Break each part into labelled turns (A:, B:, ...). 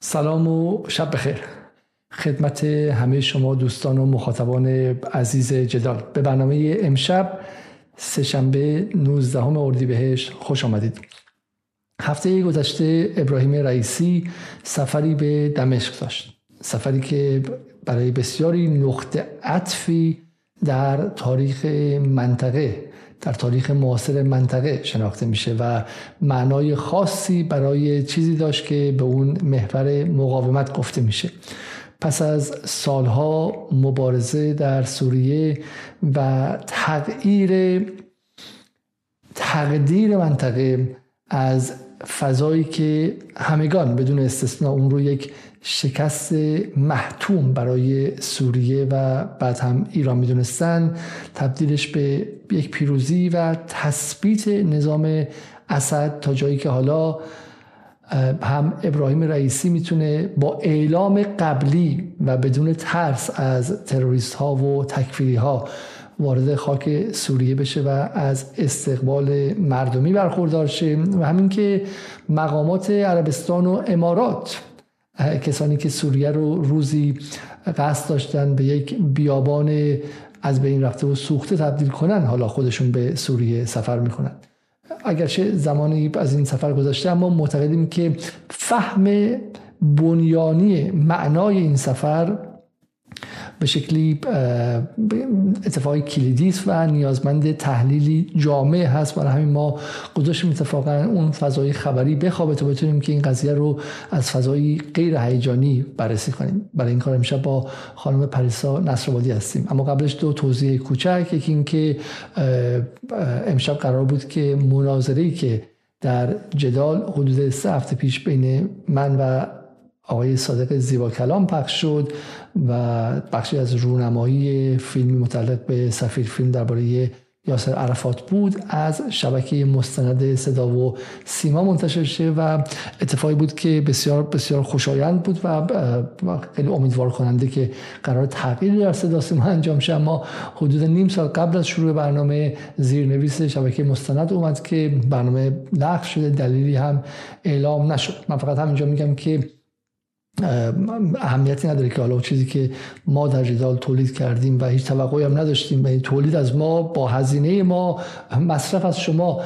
A: سلام و شب بخیر. خدمت همه شما دوستان و مخاطبان عزیز جدال. به برنامه امشب سهشنبه 19 اردیبهشت خوش آمدید. هفته گذشته ابراهیم رئیسی سفری به دمشق داشت. سفری که برای بسیاری نقطه عطفی در تاریخ منطقه در تاریخ معاصر منطقه شناخته میشه و معنای خاصی برای چیزی داشت که به اون محور مقاومت گفته میشه. پس از سالها مبارزه در سوریه و تغییر تقدیر منطقه از فضایی که همگان بدون استثنا اون رو یک شکست محتوم برای سوریه و بعد هم ایران می‌دونستن. تبدیلش به یک پیروزی و تثبیت نظام اسد تا جایی که حالا هم ابراهیم رئیسی می‌تونه با اعلام قبلی و بدون ترس از تروریست ها و تکفیری ها وارد خاک سوریه بشه و از استقبال مردمی برخوردار شه. و همین که مقامات عربستان و امارات کسانی که سوریه رو روزی قصد داشتن به یک بیابان از بین رفته و سوخته تبدیل کنن حالا خودشون به سوریه سفر می‌کنن. اگرچه زمانی از این سفر گذاشته اما معتقدیم که فهم بنیانی معنای این سفر به شکلی اتفاقی کلیدی است و نیازمند تحلیلی جامع هست. برای همین ما گذاشتیم اتفاقا اون فضای خبری بخوابه تا بتونیم که این قضیه رو از فضای غیر هیجانی بررسی کنیم. برای این کار امشب با خانم پریسا نصرآبادی هستیم. اما قبلش دو توضیح کوچک. یکی اینکه امشب قرار بود که مناظری که در جدال حدود سه هفته پیش بین من و آقای صادق زیبا کلام پخش شد و بخشی از رونمایی فیلمی متعلق به سفیر فیلم درباره یاسر عرفات بود. از شبکه مستند صدا و سیما منتشر شه و اتفاقی بود که بسیار بسیار خوشایند بود و خیلی امیدوار کننده که قرار تغییری در صدا سیما انجام شه. اما حدود نیم سال قبل از شروع برنامه زیرنویس شبکه مستند اومد که برنامه لغو شده دلیلی هم اعلام نشد. من فقط همینجا میگم که اهمیتی نداره که حالا چیزی که ما در جدال تولید کردیم و هیچ توقعی هم نداشتیم و تولید از ما با هزینه ما مصرف از شما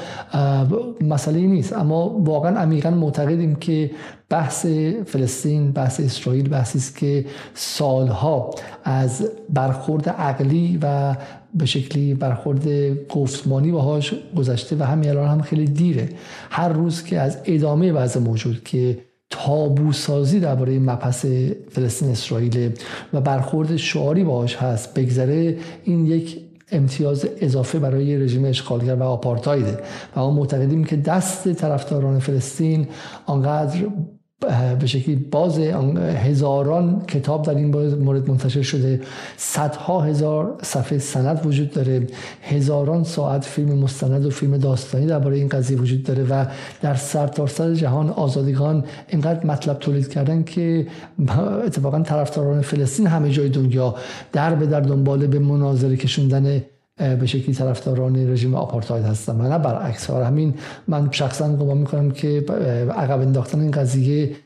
A: مسئله نیست. اما واقعا عمیقا معتقدیم که بحث فلسطین بحث اسرائیل بحثی است که سالها از برخورد عقلی و به شکلی برخورد گفتمانی باهاش گذشته و همین الان هم خیلی دیره. هر روز که از ادامه وضع موجود که تابو سازی درباره مبحث فلسطین اسرائیل و برخورد شعاری باهاش هست. بگذره این یک امتیاز اضافه برای رژیم اشغالگر و آپارتایده و ما معتقدیم که دست طرفداران فلسطین آنقدر به شکلی باز هزاران کتاب در این مورد منتشر شده. صدها هزار صفحه سند وجود داره. هزاران ساعت فیلم مستند و فیلم داستانی درباره این قضیه وجود داره و در سرتاسر سر جهان آزادگان اینقدر مطلب تولید کردن که اتفاقا طرفداران فلسطین همه جای دنیا در به در دنبال به مناظره کشوندن به شکلی طرفداران رژیم آپارتاید هستم و نه برعکس. همین من شخصا گمان می‌کنم که عقب انداختن این قضیه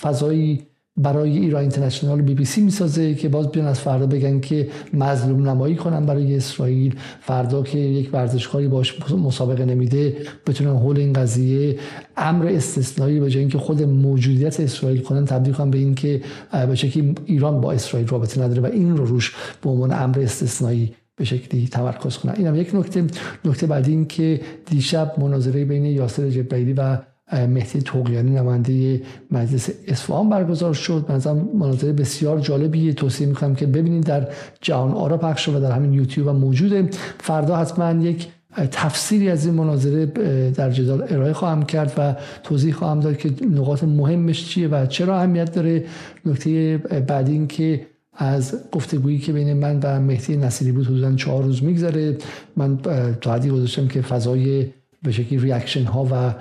A: فضایی برای ایران اینترنشنال بی بی سی می‌سازه که باز بیان از فردا بگن که مظلوم نمایی کنن برای اسرائیل. فردا که یک ورزشکاری باش مسابقه نمیده بتونن حول این قضیه. امر استثنایی به جای اینکه خود موجودیت اسرائیل کنن تبدیل کنن به اینکه به شکلی ایران با اسرائیل رابطه نداره و این رو روش به عنوان امر استثنایی به شکلی تمرکز کنن. اینم یک نکته. نکته بعدی این که دیشب مناظره بین یاسر جبرئیلی و مهدی توقیانی نماینده مجلس اصفهان برگزار شد. مثلا مناظره بسیار جالبی توصیه می‌کنم که ببینید در جهان آرا پخش شد و در همین یوتیوب هم موجوده. فردا حتما یک تفسیری از این مناظره در جدال ارائه خواهم کرد و توضیح خواهم داد که نقاط مهمش چیه و چرا اهمیت داره. نکته بعدی این که از گفتگویی که بین من و مهدی نصیری بود حدودا چهار روز میگذره. من تا حدی گذاشتم که فضای به شکلی ریاکشن ها و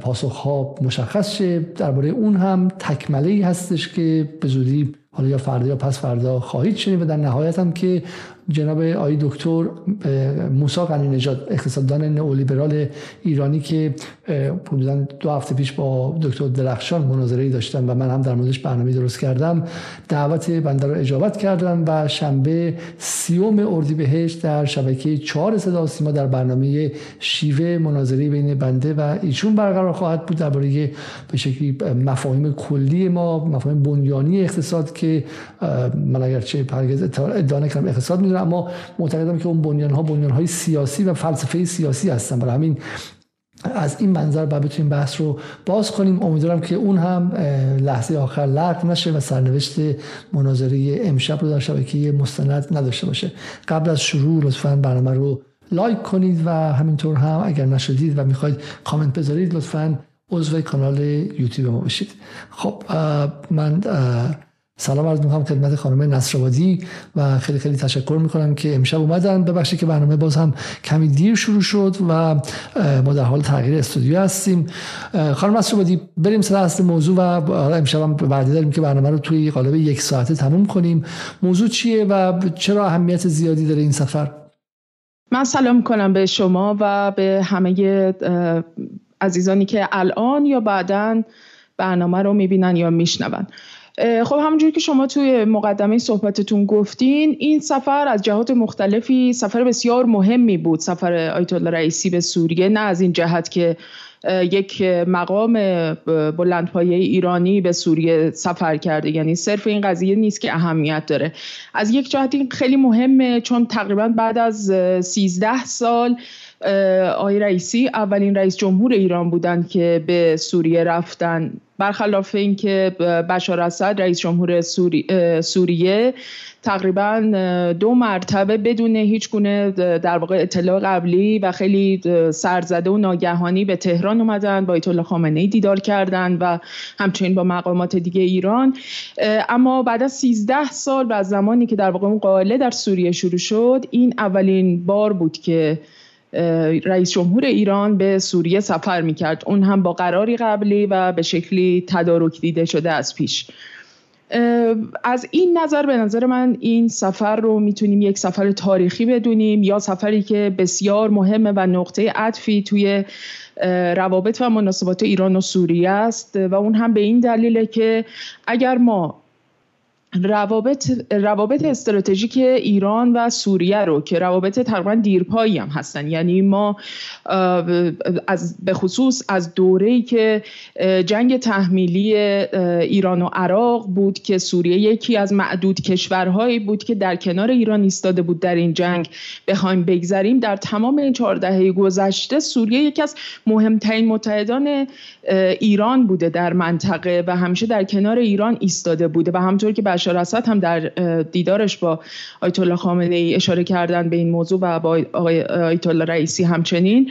A: پاسخ ها مشخص شه درباره اون هم تکمله هستش که به زودی حالا یا فردا یا پس فردا خواهید شنید و در نهایت هم که جناب آقای دکتر موسی قنی نژاد اقتصاددان نئولیبرال ایرانی که حدودا دو هفته پیش با دکتر درخشان مناظره داشتم و من هم در موردش برنامه درست کردم دعوت بنده رو اجابت کردن و شنبه سیوم اردیبهشت در شبکه چهار صدا سیما در برنامه شیوه مناظره بین بنده و ایشون برقرار خواهد بود درباره به شکلی مفاهیم کلی ما مفاهیم بنیانی اقتصاد که من اگرچه هرگز ادعا نکردم اقتصاد می‌دونم اما معتقدم که اون بنیان ها بنیان های سیاسی و فلسفه سیاسی هستن. برای همین از این منظر باید بتونیم بحث رو باز کنیم. امیدوارم که اون هم لحظه آخر لغو نشه و سرنوشت مناظره امشب رو در شبکه مستند نداشته باشه. قبل از شروع لطفا برنامه رو لایک کنید و همینطور هم اگر نشدید و می‌خواید کامنت بذارید لطفا عضو کانال یوتیوب ما بشید خب من سلام عرض می‌کنم خدمت خانم نصرآبادی و خیلی خیلی تشکر می‌کنم که امشب اومدن. ببخشید که برنامه باز هم کمی دیر شروع شد و ما در حال تغییر استودیو هستیم. خانم نصرآبادی بریم سر اصل موضوع و امشب هم وعده داریم که برنامه رو توی قالب یک ساعته تموم کنیم. موضوع چیه و چرا اهمیت زیادی داره این سفر؟
B: من سلام کنم به شما و به همه عزیزانی که الان یا بعدا برنامه رو می‌بینن یا میشنون. خب همونجوری که شما توی مقدمه صحبتتون گفتین این سفر از جهات مختلفی سفر بسیار مهمی بود سفر آیت الله رئیسی به سوریه نه از این جهت که یک مقام بلندپایه ایرانی به سوریه سفر کرده. یعنی صرف این قضیه نیست که اهمیت داره. از یک جهت این خیلی مهمه چون تقریبا بعد از 13 سال آقای رئیسی اولین رئیس جمهور ایران بودند که به سوریه رفتن. برخلاف اینکه بشار اسد رئیس جمهور سوری، سوریه تقریبا دو مرتبه بدون هیچ گونه در واقع اطلاع قبلی و خیلی سرزده و ناگهانی به تهران اومدن با ایت الله خامنه دیدار کردند و همچنین با مقامات دیگه ایران. اما بعد از 13 سال و از زمانی که در واقع اون قائله در سوریه شروع شد این اولین بار بود که رئیس جمهور ایران به سوریه سفر می‌کرد. اون هم با قراری قبلی و به شکلی تدارک دیده شده از پیش. از این نظر به نظر من این سفر رو می‌تونیم یک سفر تاریخی بدونیم یا سفری که بسیار مهمه و نقطه عطفی توی روابط و مناسبات ایران و سوریه است. و اون هم به این دلیله که اگر ما روابط روابط استراتژیک ایران و سوریه رو که روابط تقریبا دیرپایی هم هستن. یعنی ما از به خصوص از دوره‌ای که جنگ تحمیلی ایران و عراق بود که سوریه یکی از معدود کشورهایی بود که در کنار ایران ایستاده بود در این جنگ. بخوایم بگذریم در تمام این چهار دهه گذشته سوریه یکی از مهمترین متحدان ایران بوده در منطقه و همیشه در کنار ایران ایستاده بوده و همطور که بشار اسد هم در دیدارش با آیت الله خامنه ای اشاره کردن به این موضوع و با آیت الله رئیسی همچنین.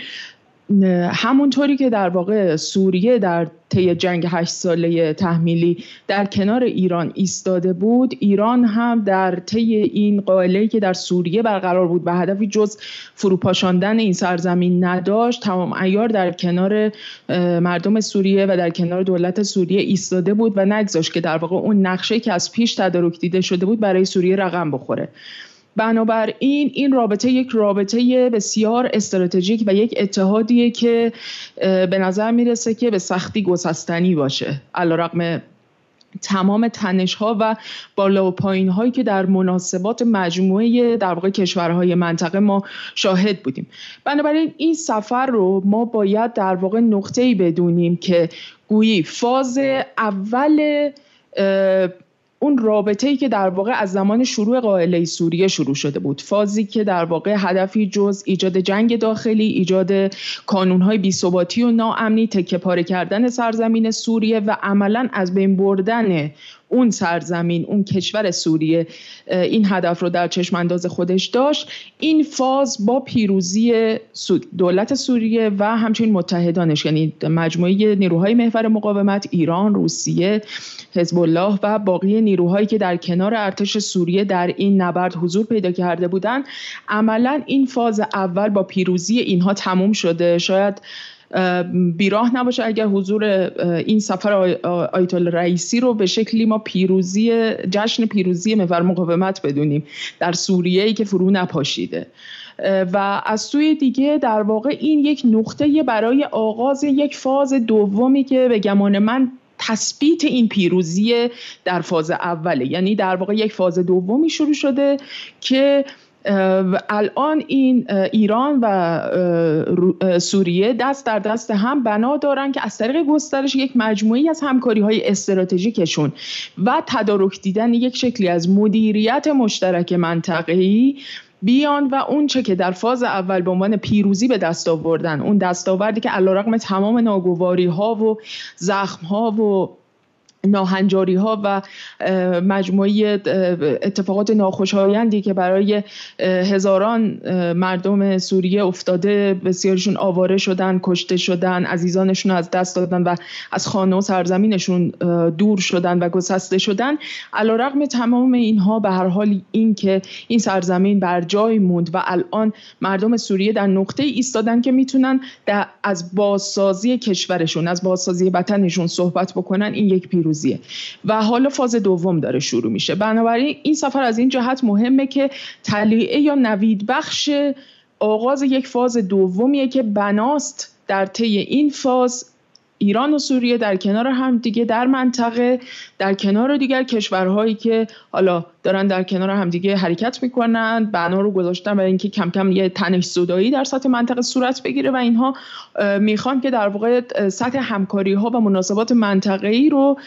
B: همونطوری که در واقع سوریه در طی جنگ هشت ساله تحمیلی در کنار ایران ایستاده بود ایران هم در طی این قائله که در سوریه برقرار بود و هدفی جز فروپاشاندن این سرزمین نداشت تمام ایار در کنار مردم سوریه و در کنار دولت سوریه ایستاده بود و نگذاشت که در واقع اون نقشه که از پیش تدارک دیده شده بود برای سوریه رقم بخوره. بنابراین این رابطه یک رابطه بسیار استراتژیک و یک اتحادیه که به نظر می‌رسه که به سختی گسستنی باشه. علیرغم تمام تنش ها و بالا و پایین هایی که در مناسبات مجموعه در واقع کشورهای منطقه ما شاهد بودیم. بنابراین این سفر رو ما باید در واقع نقطه ای بدونیم که گویی فاز اول اون رابطه ای که در واقع از زمان شروع قائله سوریه شروع شده بود. فازی که در واقع هدفی جز ایجاد جنگ داخلی ایجاد کانونهای بیثباتی و ناامنی تکه پاره کردن سرزمین سوریه و عملا از بین بردن اون سرزمین اون کشور سوریه این هدف رو در چشم انداز خودش داشت. این فاز با پیروزی دولت سوریه و همچنین متحدانش یعنی مجموعه نیروهای محور مقاومت ایران روسیه حزب الله و باقی نیروهایی که در کنار ارتش سوریه در این نبرد حضور پیدا کرده بودند عملا این فاز اول با پیروزی اینها تموم شده. شاید بیراه نباشه. اگر حضور این سفر آیت رئیسی رو به شکلی ما پیروزی جشن پیروزی محور مقاومت بدونیم. در سوریه ای که فرو نپاشیده. و از سوی دیگه در واقع این یک نقطه برای آغاز یک فاز دومی که به گمان من تثبیت این پیروزی در فاز اوله. یعنی در واقع یک فاز دومی شروع شده که الان این ایران و سوریه دست در دست هم بنا دارن که از طریق گسترش یک مجموعی از همکاری های استراتژیکشون و تدارک دیدن یک شکلی از مدیریت مشترک منطقه‌ای بیان و اونچه که در فاز اول به عنوان پیروزی به دست آوردن اون دستاوردی که علیرغم تمام ناگواری ها و زخم ها و ناهنجاری ها و مجموعی اتفاقات ناخوشایندی که برای هزاران مردم سوریه افتاده بسیارشون آواره شدن کشته شدن عزیزانشون از دست دادن و از خانه و سرزمینشون دور شدن و گسسته شدن. علا رقم تمام اینها به هر حال این که این سرزمین بر جای موند و الان مردم سوریه در نقطه ایستادن که می‌تونن از بازسازی کشورشون از بازسازی وطنشون صحبت بکنن این یک پیروزی و حالا فاز دوم داره شروع میشه. بنابراین این سفر از این جهت مهمه که تلیعه یا نوید بخش آغاز یک فاز دومیه که بناست در طی این فاز ایران و سوریه در کنار هم دیگه در منطقه در کنار دیگر کشورهایی که حالا دارن در کنار هم دیگه حرکت می‌کنن بنا رو گذاشتن برای اینکه کم کم یه تنش زدایی در سطح منطقه صورت بگیره و اینها می‌خوان که در واقع سطح همکاری ها و مناسبات منطقه ای رو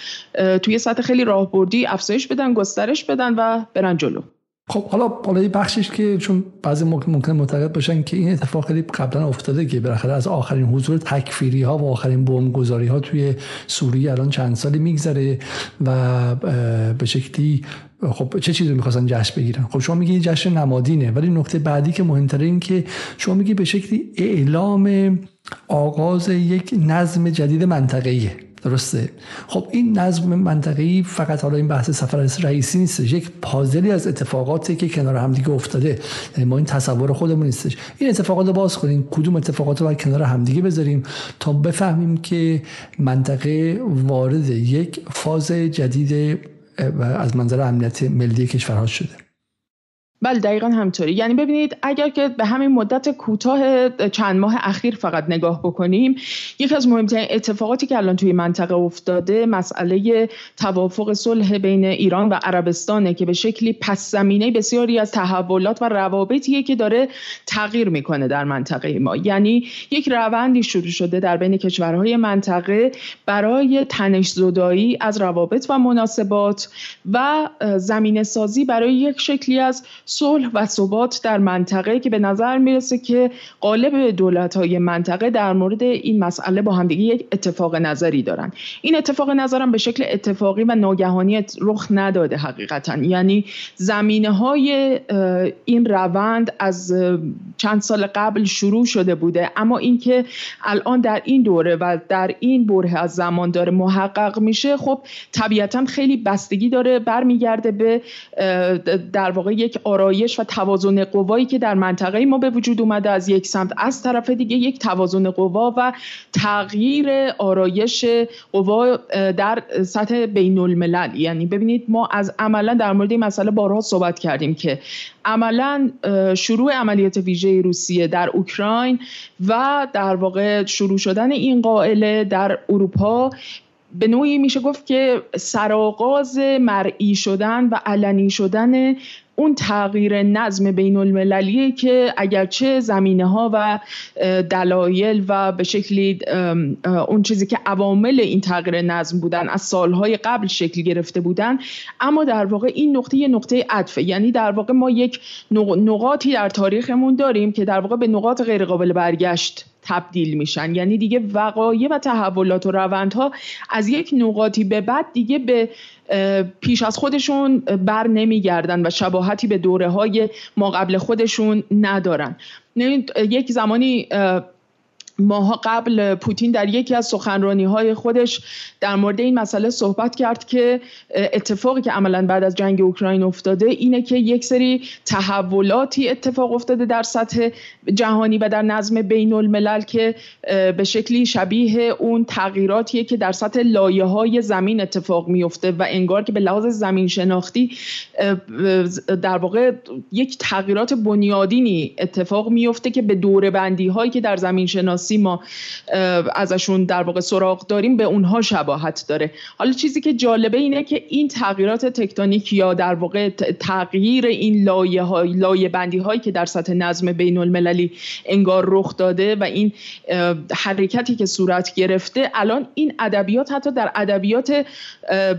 B: توی سطح خیلی راهبردی افزایش بدن گسترش بدن و برن جلو.
A: خب حالا حالا بخشش که چون بعضی ممکن معتقد باشن که این اتفاق خیلی قبلا افتاده که بالاخره از آخرین حضور تکفیری ها و آخرین بمبگذاری ها توی سوریه الان چند سالی میگذره و به شکلی خب چه چیزی می‌خواستن جشن بگیرن؟ خب شما میگی جشن نمادینه ولی نکته بعدی که مهمتره این که شما میگی به شکلی اعلام آغاز یک نظم جدید منطقه‌ایه. درسته. خب این نظم منطقی فقط حالا این بحث سفر رئیسی نیستش یک پازلی از اتفاقاتی که کنار همدیگه افتاده. یعنی ما این تصور خودمون نیستش. این اتفاقات رو باز کنیم کدوم اتفاقات رو باید کنار همدیگه بذاریم تا بفهمیم که منطقه وارد یک فاز جدید از منظر امنیت ملی کشورها شده.
B: بله دقیقا همطوری یعنی ببینید اگر که به همین مدت کوتاه چند ماه اخیر فقط نگاه بکنیم یکی از مهمترین اتفاقاتی که الان توی منطقه افتاده مسئله توافق صلح بین ایران و عربستانه که به شکلی پس زمینه بسیاری از تحولات و روابطیه که داره تغییر می‌کنه در منطقه ما. یعنی یک روندی شروع شده در بین کشورهای منطقه برای تنش زدایی از روابط و مناسبات و زمینه سازی برای یک شکلی از صلح و ثبات در منطقه که به نظر می‌رسه که قالب دولت های منطقه در مورد این مسئله با همدیگه یک اتفاق نظری دارن. این اتفاق نظرم به شکل اتفاقی و ناگهانی رخ نداده حقیقتا. یعنی زمینه های این روند از چند سال قبل شروع شده بوده. اما اینکه الان در این دوره و در این بره از زمان داره محقق میشه خب طبیعتا خیلی بستگی داره. برمیگرده به در واقع یک آرایش و توازن قوایی که در منطقه ما به وجود اومده از یک سمت از طرف دیگه یک توازن قوا و تغییر آرایش قوا در سطح بین الملل یعنی ببینید ما از عملا در مورد این مسئله بارها صحبت کردیم که عملا شروع عملیات ویژه روسیه در اوکراین و در واقع شروع شدن این قائله در اروپا به نوعی میشه گفت که سرآغاز مرئی شدن و علنی شدن اون تغییر نظم بین المللیه که اگرچه زمینه ها و دلایل و به شکلی اون چیزی که عوامل این تغییر نظم بودن از سالهای قبل شکل گرفته بودن اما در واقع این نقطه یه نقطه عطفه. یعنی در واقع ما یک نقاطی در تاریخمون داریم که در واقع به نقاط غیرقابل برگشت تبدیل میشن. یعنی دیگه وقایع و تحولات و روندها از یک نقاطی به بعد دیگه به پیش از خودشون بر نمیگردن و شباهتی به دوره های ما قبل خودشون ندارن. یک زمانی ماها قبل پوتین در یکی از سخنرانی های خودش در مورد این مسئله صحبت کرد که اتفاقی که عملا بعد از جنگ اوکراین افتاده اینه که یک سری تحولاتی اتفاق افتاده در سطح جهانی و در نظم بین الملل که به شکلی شبیه اون تغییراتیه که در سطح لایه های زمین اتفاق میفته و انگار که به لحاظ زمین شناختی در واقع یک تغییرات بنیادینی اتفاق میفته که به دوره بندی هایی که در زمین شناسی ما ازشون در واقع سراغ داریم به اونها شباهت داره. حالا چیزی که جالبه اینه که این تغییرات تکتونیک یا در واقع تغییر این لایه, های، لایه بندی هایی که در سطح نظم بین المللی انگار رخ داده و این حرکتی که صورت گرفته الان این ادبیات حتی در ادبیات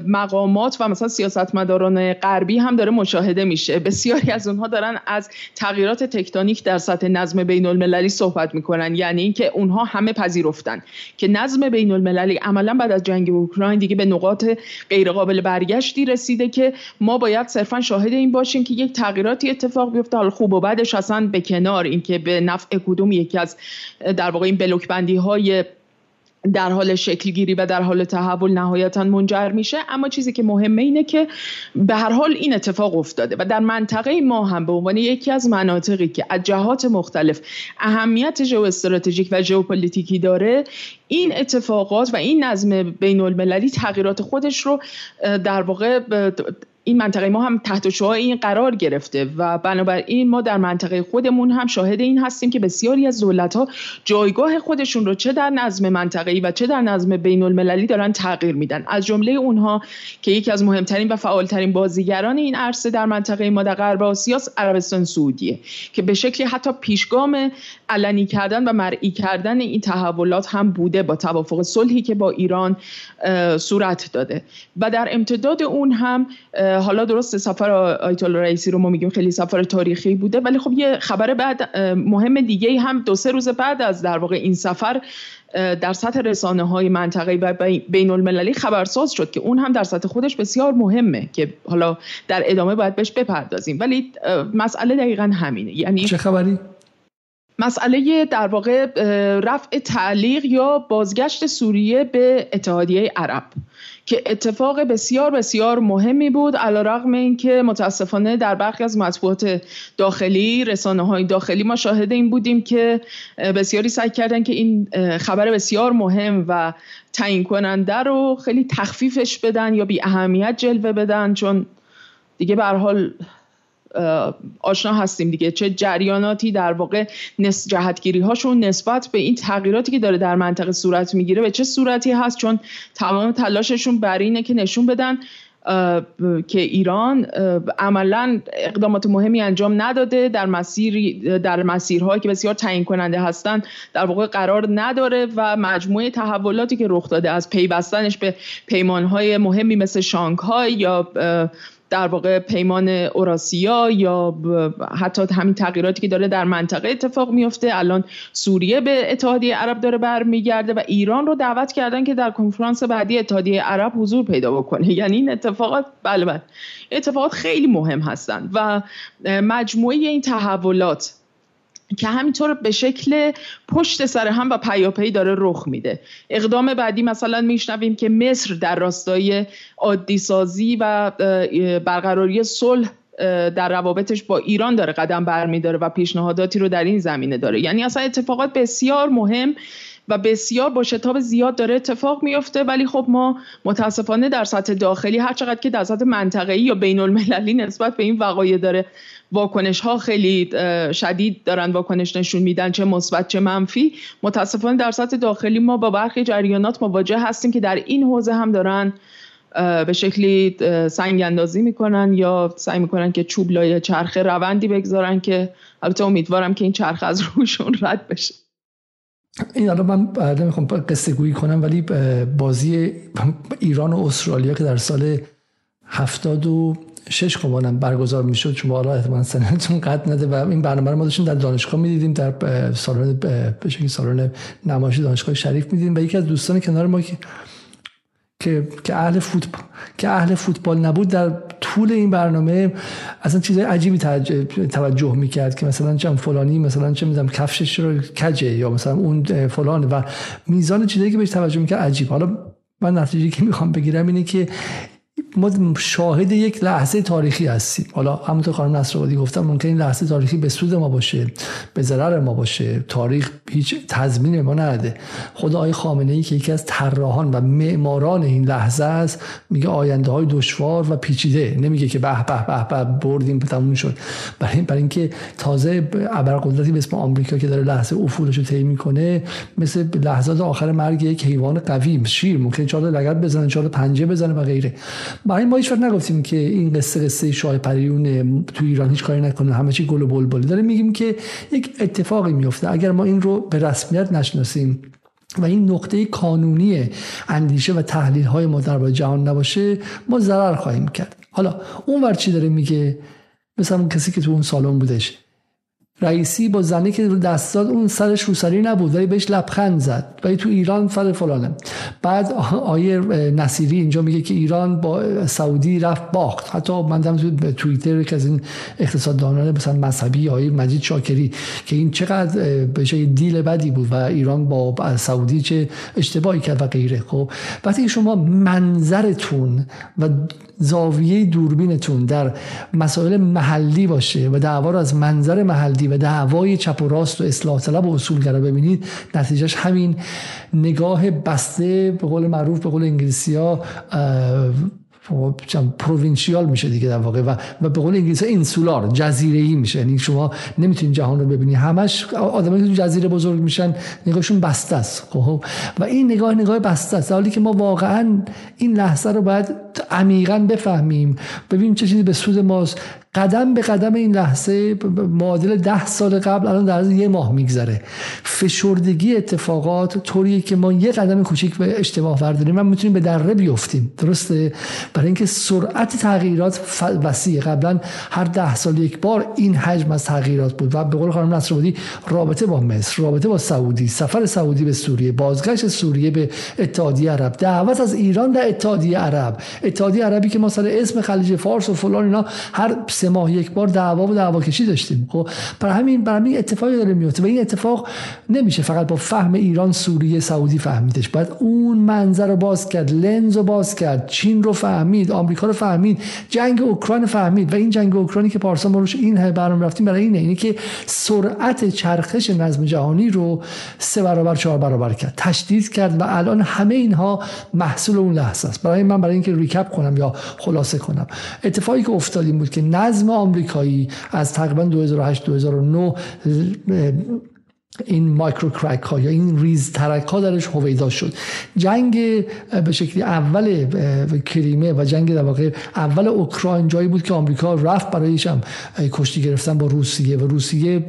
B: مقامات و مثلا سیاستمداران غربی هم داره مشاهده میشه. بسیاری از اونها دارن از تغییرات تکتونیک در سطح نظم بین المللی صحبت می‌کنن. یعنی اینکه اونها همه پذیرفتن. که نظم بین المللی عملا بعد از جنگ اوکراین دیگه به نقاط غیرقابل برگشتی رسیده که ما باید صرفا شاهد این باشیم که یک تغییراتی اتفاق بیفته. حال خوب و بعدش اصلا به کنار اینکه به نفع کدوم یکی از در واقع این بلوک بندی های در حال شکلگیری و در حال تحول نهایتا منجر میشه. اما چیزی که مهمه اینه که به هر حال این اتفاق افتاده و در منطقه ما هم به عنوان یکی از مناطقی که از جهات مختلف اهمیت ژئواستراتژیک و ژئوپلیتیکی داره این اتفاقات و این نظم بین المللی تغییرات خودش رو در واقع این منطقه ما هم تحت شعاع این قرار گرفته و بنابراین ما در منطقه خودمون هم شاهد این هستیم که بسیاری از دولت ها جایگاه خودشون رو چه در نظم منطقه‌ای و چه در نظم بین المللی دارن تغییر میدن. از جمله اونها که یکی از مهمترین و فعالترین بازیگران این عرصه در منطقه ما در غرب آسیا عربستان سعودیه که به شکلی حتی پیشگام علنی کردن و مرئی کردن این تحولات هم بوده با توافق صلحی که با ایران صورت داده. و در امتداد اون هم حالا درست سفر آیت رئیسی رو ما میگیم خیلی سفر تاریخی بوده ولی خب یه خبر بعد مهم دیگه هم دو سه روز بعد از در واقع این سفر در سطح رسانه های منطقه و بین المللی خبرساز شد که اون هم در سطح خودش بسیار مهمه که حالا در ادامه باید بهش بپردازیم ولی مسئله دقیقا همینه یعنی
A: چه خبری؟
B: مسئله در واقع رفع تعلیق یا بازگشت سوریه به اتحادیه عرب که اتفاق بسیار بسیار مهمی بود علا رقم این که متاسفانه در برخی از مطبوعات داخلی رسانه های داخلی ما شاهد این بودیم که بسیاری سعی کردن که این خبر بسیار مهم و تعیین کننده رو خیلی تخفیفش بدن یا بی اهمیت جلوه بدن چون دیگه به حال آشنا هستیم دیگه. چه جریاناتی در واقع نس جهتگیری هاشون نسبت به این تغییراتی که داره در منطقه صورت می‌گیره به چه صورتی هست؟ چون تمام تلاششون بر اینه که نشون بدن که ایران عملا اقدامات مهمی انجام نداده در مسیر در مسیرهایی که بسیار تعیین کننده هستند در واقع قرار نداره و مجموعه تحولاتی که رخ داده از پیوستنش به پیمانهای مهمی مثل شانگهای یا در واقع پیمان اوراسیا یا حتی همین تغییراتی که داره در منطقه اتفاق میفته. الان سوریه به اتحادیه عرب داره برمیگرده و ایران رو دعوت کردن که در کنفرانس بعدی اتحادیه عرب حضور پیدا بکنه. یعنی این اتفاقات بله بله. اتفاقات خیلی مهم هستند و مجموعه این تحولات که همینطور به شکل پشت سر هم و پیاپی داره رخ میده. اقدام بعدی مثلا میشنویم که مصر در راستای عادی سازی و برقراری صلح در روابطش با ایران داره قدم برمیداره و پیشنهاداتی رو در این زمینه داره. یعنی اصلا اتفاقات بسیار مهم و بسیار با شتاب زیاد داره اتفاق میفته ولی خب ما متاسفانه در سطح داخلی هر چقدر که در سطح منطقه‌ای یا بین المللی نسبت به این وقایع داره واکنش ها خیلی شدید دارن واکنش نشون میدن چه مثبت چه منفی. متاسفانه در سطح داخلی ما با برخی جریانات مواجه هستیم که در این حوزه هم دارن به شکلی سنگ اندازی می‌کنن یا سعی می‌کنن که چوب لای چرخه روندی بگذارن که البته امیدوارم که این چرخه از روشون رد بشه.
A: این الان من نمی‌خوام قصه گویی کنم ولی بازی ایران و استرالیا که در سال هفتاد و شش خمانم برگزار می‌شد شما حالا احتمالاً سنتون قد نده و این برنامه رو ما داشتیم در دانشگاه می‌دیدیم در سالن به سالن نمایش دانشگاه شریف می‌دیدیم و یکی از دوستان کنار ما که که که اهل فوتبال که اهل فوتبال نبود در طول این برنامه اصلا چیزای عجیبی توجه می‌کرد که مثلا چم فلانی مثلا چه می‌دونم کفشش رو کجه یا مثلا اون فلان و میزان چیزایی که بهش توجه می‌کرد عجیب. حالا من نتیجه که می‌خوام بگیرم اینه که ما شاهد یک لحظه تاریخی هستیم. حالا همونطور خانم نصرآبادی گفتم ممکن این لحظه تاریخی به سود ما باشه به ضرر ما باشه. تاریخ هیچ تضمین ما نده. خود آقای خامنه ای که یکی از طراحان و معماران این لحظه است میگه آینده های دشوار و پیچیده. نمیگه که به به به به بردیم تموم شد. برای برای اینکه تازه ابرقدرتی به اسم آمریکا که داره لحظه افولش رو طی می‌کنه مثل لحظات آخر مرگ یک حیوان قوی شیر. ممکن چهار لگد بزنه چهار پنجه بزنه و غیره. برای ما هیچ نگفتیم که این قصه قصه شاه پریون تو ایران هیچ کاری نکنه همه چی گل و بلبلی. داره میگیم که یک اتفاقی میفته اگر ما این رو به رسمیت نشناسیم و این نقطه کانونی اندیشه و تحلیل های ما در جهان نباشه ما ضرر خواهیم کرد. حالا اون ور چی داره میگه؟ مثلا کسی که تو اون سالن بودش. رئیسی با زنی که دست داد اون سرش روسری نبود ولی بهش لبخند زد. ولی تو ایران فر فلانه. بعد آیه نصیری اینجا میگه که ایران با سعودی رفت باخت. حتی من دم تو توییتر که از این اقتصاددانان مثلا مذهبی آیه مجید شاکری که این چقدر به دیل بدی بود و ایران با سعودی چه اشتباهی کرد و غیره. خب وقتی شما منظرتون و زاویه دوربینتون در مسائل محلی باشه و دعوا رو از منظر محلی و دعوای چپ و راست و اصلاح طلب و اصولگرا ببینید. نتیجهش همین نگاه بسته به قول معروف به قول انگلیسی ها پروینشیال میشه دیگه در واقع و, و به قول انگلیسی اینسولار جزیره ای میشه. یعنی شما نمی‌تونید جهان رو ببینید همش آدمایی که جزیره بزرگ میشن نگاهشون بسته است. خب و این نگاه نگاه بسته است. حالی که ما واقعا این لحظه رو باید عمیقا بفهمیم. ببینیم چه چیزی به سود ماست. قدم به قدم این لحظه معادل ده سال قبل الان در یه ماه میگذره. فشردگی اتفاقات طوریه که ما یه قدم کوچیک به اشتباه برداریم من می‌تونیم به دره بیفتیم. درسته؟ برای اینکه سرعت تغییرات وسیع. قبلا هر ده سال یک بار این حجم از تغییرات بود و به قول خانم نصرآبادی رابطه با مصر رابطه با سعودی سفر سعودی به سوریه بازگشت سوریه به اتحادیه عرب دعوت از ایران در اتحادیه عرب. اتحادیه عربی که ما اسم خلیج فارس و فلان اینا هر سه ماه یک بار دعوا و دعوا کشی داشتیم. خب برای همین برای همین اتفاقی داره میفته و این اتفاق نمیشه فقط با فهم ایران سوریه سعودی فهمیدش. باید اون منظر رو باز کرد لنز رو باز کرد چین رو فهمید آمریکا رو فهمید جنگ اوکراین فهمید و این جنگ اوکراینی که پارسال ما روش این برنامه رفتیم برای اینه اینه که سرعت چرخش نظم جهانی رو سه برابر چهار برابر کرد. تشدید کرد و الان همه اینها محصول اون لحظه است. برای من برای اینکه recap کنم یا خلاصه کنم. اتفاقی که افتاد این بود که نظم آمریکایی از تقریبا 2008 2009 این micro crack ها یا این ریز ترک ها درش هویدا شد. جنگ به شکلی اول کریمه و جنگ در واقع اول اوکراین جایی بود که آمریکا رفت برایش هم کشتی گرفتن با روسیه و روسیه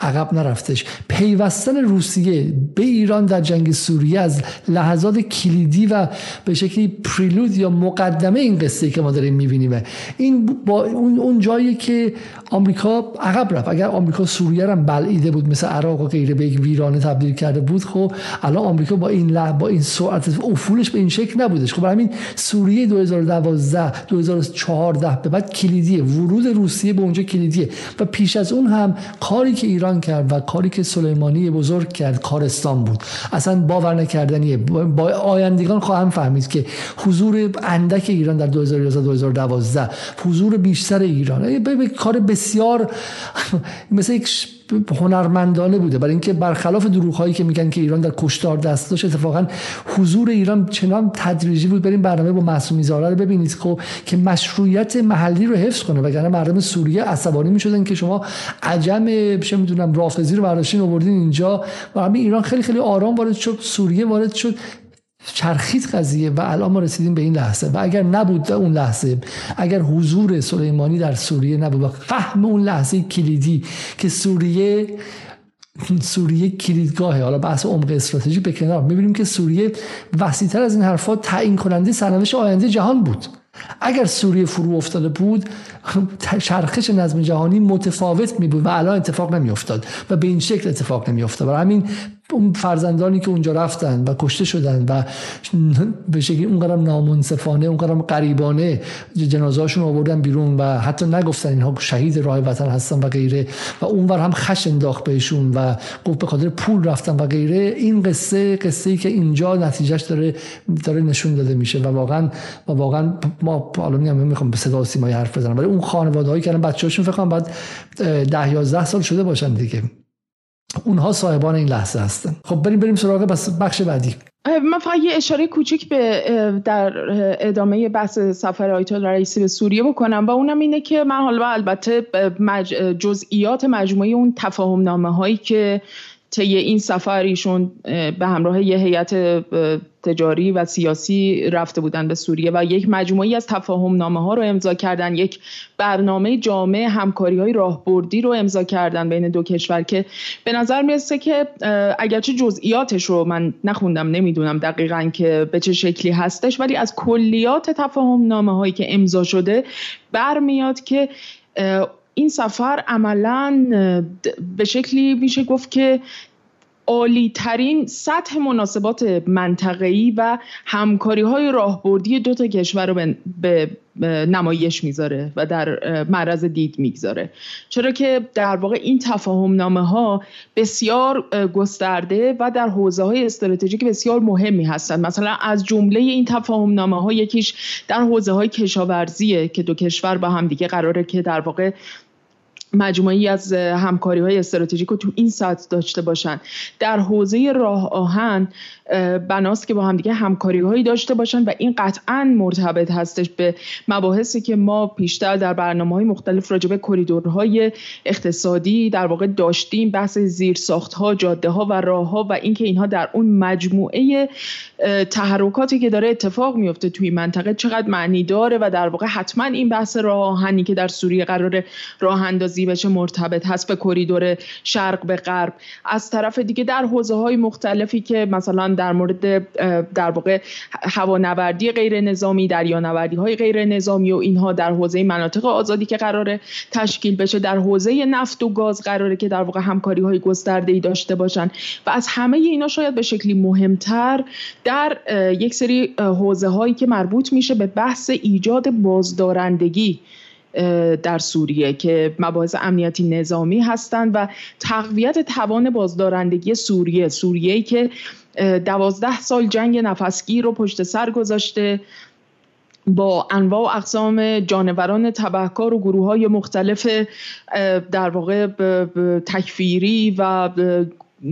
A: عقب نرفتش. پیوستن روسیه به ایران در جنگ سوریه از لحظات کلیدی و به شکلی پریلود یا مقدمه این قصه که ما داریم می‌بینیم. این با اون جایی که آمریکا عقب رفت. اگر آمریکا سوریه رو بلعیده بود مثل عراق غیره به یک ویرانه تبدیل کرده بود خب الان آمریکا با این لح با این سرعت افولش به این شکل نبودش. خب همین سوریه 2012 2014 به بعد کلیدیه. ورود روسیه به اونجا کلیدیه. و پیش از اون هم کاری که ایران کرد و کاری که سلیمانی بزرگ کرد کارستان بود. اصلا باور نکردنیه با آیندگان خواهم فهمید که حضور اندک ایران در 2011 2012 حضور بیشتر ایران به کار بسیار مثل یک هنرمندانه بوده. برای اینکه برخلاف دروغ هایی که میگن که ایران در کشتار دست داشت اتفاقا حضور ایران چنان تدریجی بود. بریم برنامه با معصومی زاره رو ببینید خب که مشروعیت محلی رو حفظ کنه. وگرنه مردم سوریه عصبانی می‌شدن که شما عجم چه می‌دونم رافضی رو برداشتین آوردین اینجا. و همین ایران خیلی خیلی آرام وارد شد سوریه وارد شد. چرخید قضیه و الان ما رسیدیم به این لحظه. و اگر نبود اون لحظه اگر حضور سلیمانی در سوریه نبود و فهم اون لحظه کلیدی که سوریه سوریه کلیدگاهه حالا بحث عمق استراتژی به کنار می‌بینیم که سوریه وسیعتر از این حرفات تعیین کننده سرنوشت آینده جهان بود. اگر سوریه فرو افتاده بود چرخش نظم جهانی متفاوت می بود و الان اتفاق نمی افتاد و به این شکل اتفاق نمی افتاد برای همین اون فرزندانی که اونجا رفتن و کشته شدن و به شکلی اونقدر نامنصفانه اونقدر قریبانه جنازهاشون آوردن بیرون و حتی نگفتن اینها شهید راه وطن هستن و غیره و اونور هم خش انداخت بهشون و گفت به خاطر پول رفتن و غیره. این قصه قصه ای که اینجا نتیجهش داره داره نشون داده میشه و واقعا و واقعا ما حالا می‌خوام به صدا سیمای حرف بزنم ولی اون خانواده‌هایی که بچه‌هاشون فکر کنم بعد 10 11 سال شده باشن دیگه. اونها صاحبان این لحظه هستن. خب بریم بریم سراغ بخش بعدی.
B: من فقط یه اشاره کوچیک به در ادامه بحث سفر آیت رئیسی به سوریه بکنم و اونم اینه که من حالا البته جزئیات مجموعه اون تفاهم نامه هایی که طی این سفر ایشون به همراه یه هیئت تجاری و سیاسی رفته بودن به سوریه و یک مجموعی از تفاهم نامه ها رو امضا کردن. یک برنامه جامع همکاری های راهبردی رو امضا کردن بین دو کشور که به نظر می‌رسه که اگرچه جزئیاتش رو من نخوندم نمی‌دونم دقیقا که به چه شکلی هستش ولی از کلیات تفاهم نامه هایی که امضا شده برمیاد که این سفر عملا به شکلی میشه گفت که عالی ترین سطح مناسبات منطقه‌ای و همکاری های راهبردی دو تا کشور رو به نمایش می‌ذاره و در معرض دید می‌گذاره. چرا که در واقع این تفاهم نامه ها بسیار گسترده و در حوزه های استراتژیک بسیار مهمی هستند. مثلا از جمله این تفاهم نامه ها یکیش در حوزه های کشاورزیه که دو کشور با هم دیگه قراره که در واقع مجموعی از همکاری های استراتژیک رو تو این سطح داشته باشن. در حوزه راه آهن بناست که با هم دیگه همکاری هایی داشته باشن و این قطعا مرتبط هستش به مباحثی که ما پیشتر در برنامه های مختلف راجع به کریدورهای اقتصادی در واقع داشتیم بحث زیر ساخت ها جاده ها و راه ها و اینکه اینها در اون مجموعه تحرکاتی که داره اتفاق میفته توی منطقه چقدر معنی داره و در واقع حتما این بحث راه آهنی که در سوریه قرار راه اندازی بشه مرتبط هست به کریدور شرق به غرب. از طرف دیگه در حوزه های مختلفی که مثلا در مورد در واقع هوانوردی غیر نظامی دریانوردی های غیر نظامی و اینها در حوزه مناطق آزادی که قراره تشکیل بشه در حوزه نفت و گاز قراره که در واقع همکاری های گسترده ای داشته باشن. و از همه اینا شاید به شکلی مهمتر در یک سری حوزه هایی که مربوط میشه به بحث ایجاد بازدارندگی در سوریه که مباحث امنیتی نظامی هستند و تقویت توان بازدارندگی سوریه. سوریه که دوازده سال جنگ نفسگیر رو پشت سر گذاشته با انواع و اقسام جانوران تبهکار و گروه های مختلف در واقع تکفیری و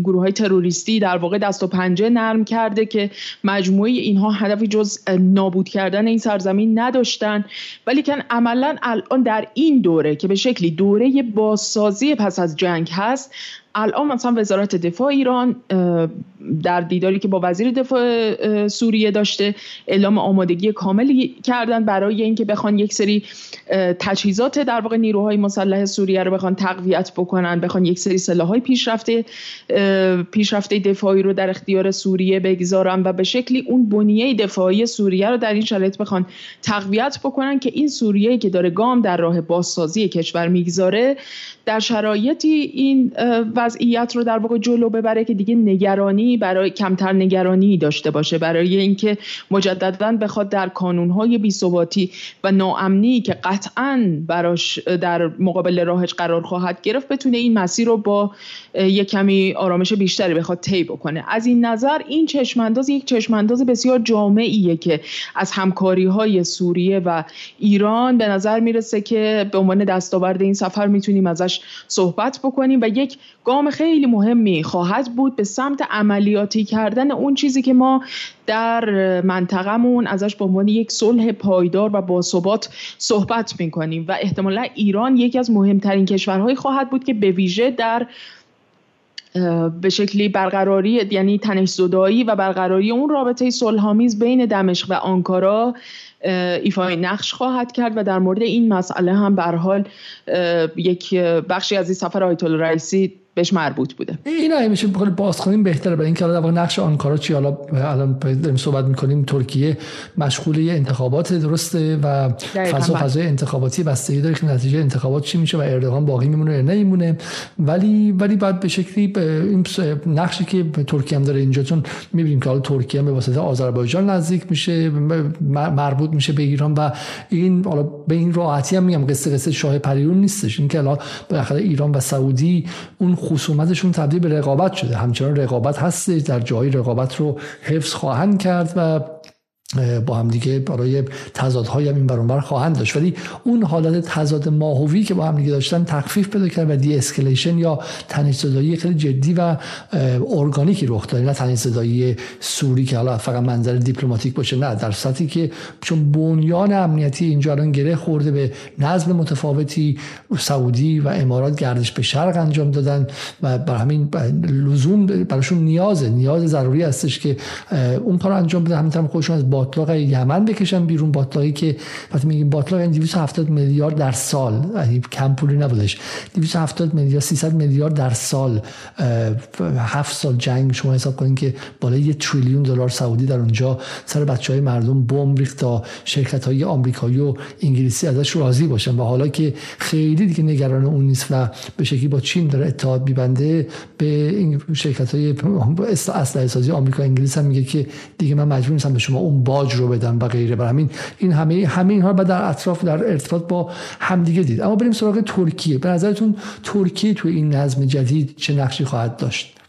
B: گروه های تروریستی در واقع دست و پنجه نرم کرده که مجموعه اینها هدفی جز نابود کردن این سرزمین نداشتن. ولی که عملا الان در این دوره که به شکلی دوره بازسازی پس از جنگ هست الان مثلا وزارت دفاع ایران در دیداری که با وزیر دفاع سوریه داشته اعلام آمادگی کاملی کردن برای اینکه بخوان یک سری تجهیزات در واقع نیروهای مسلح سوریه رو بخوان تقویت بکنن بخوان یک سری سلاحهای پیشرفته پیشرفته دفاعی رو در اختیار سوریه بگذارن و به شکلی اون بنیه دفاعی سوریه رو در این شرایط بخوان تقویت بکنن که این سوریه که داره گام در راه بازسازی کشور می‌گذاره در شرایطی این وضعیت رو در واقع جلو ببره که دیگه نگرانی برای کمتر نگرانی داشته باشه. برای اینکه مجددا بخواد در کانونهای بیثباتی و ناامنی که قطعا براش در مقابل راهش قرار خواهد گرفت بتونه این مسیر رو با یک کمی آرامش بیشتری بخواد طی بکنه. از این نظر این چشمانداز یک چشمانداز بسیار جامعیه که از همکاری های سوریه و ایران به نظر می‌رسه که به عنوان دستاورد این سفر می‌تونیم ازش صحبت بکنیم و یک گام خیلی مهمی خواهد بود به سمت عملیاتی کردن اون چیزی که ما در منطقهمون ازش به عنوان یک صلح پایدار و باثبات صحبت می‌کنیم و احتمالا ایران یکی از مهمترین کشورهایی خواهد بود که به ویژه در به شکلی برقراری یعنی تنش زدایی و برقراری اون رابطه صلحآمیز بین دمشق و آنکارا ایفای نقش خواهد کرد و در مورد این مسئله هم به حال یک بخشی از این سفر آیت رئیسی بهش مربوط بوده.
A: اینا میشه بخواد باز کنیم بهتره. برای اینکه در نقش آنکارا چی؟ حالا الان داریم صحبت می‌کنیم ترکیه مشغول انتخابات درسته و فضا بله. فضای انتخاباتی بستگی داره که نتیجه انتخابات چی میشه و اردوغان باقی میمونه یا نمیمونه ولی ولی بعد به شکلی این نقشی که ترکیه هم داره اینجا چون می‌بینیم که حالا ترکیه هم به واسطه آذربایجان نزدیک میشه مربوط میشه به ایران و این حالا به این راحتی هم میگم قصه قصه شاه پریون نیستش. اینکه حالا بالاخره ایران و سعودی اون خصومتشون تبدیل به رقابت شده. همچنان رقابت هست در جایی رقابت رو حفظ خواهند کرد و با هم دیگه برای تضادهای هم این برانبر خواهند داشت. ولی اون حالت تضاد ماهوی که با هم دیگه داشتن تخفیف پیدا کرد و de-escalation یا تنش زدایی خیلی جدی و ارگانیکی رخ داد. نه تنش زدایی صوری که حالا فقط منظر دیپلماتیک باشه نه در سطحی که چون بنیان امنیتی اینجا الان گره خورده به نظم متفاوتی سعودی و امارات گردش به شرق انجام دادن و بر همین لزوم براشون نیازه. نیاز ضروری هستش که اون کار انجام بده. همین خودشون از باطلاق یمن بکشن بیرون. باطلاقی که وقتی میگیم باطلاق یعنی 270 میلیارد در سال. یعنی کم پولی نبودش. 270 میلیارد 300 میلیارد در سال. هفت سال جنگ شما حساب کنین که بالای یه تریلیون دلار سعودی در اونجا سر بچه های مردم بمب ریخت تا شرکت های آمریکایی و انگلیسی ازش راضی باشن. و حالا که خیلی دیگه نگران اون نیست و به شکلی با چین داره اتحاد میبنده به این شرکت های اسلحه سازی آمریکا انگلیس هم میگه که دیگه من مجبور نیستم به شما اون باج رو بدن و غیره. بر همین این همه همه اینها رو در اطراف در ارتباط با همدیگه دید. اما بریم سراغ ترکیه. به نظرتون ترکیه تو این نظم جدید چه نقشی خواهد داشت؟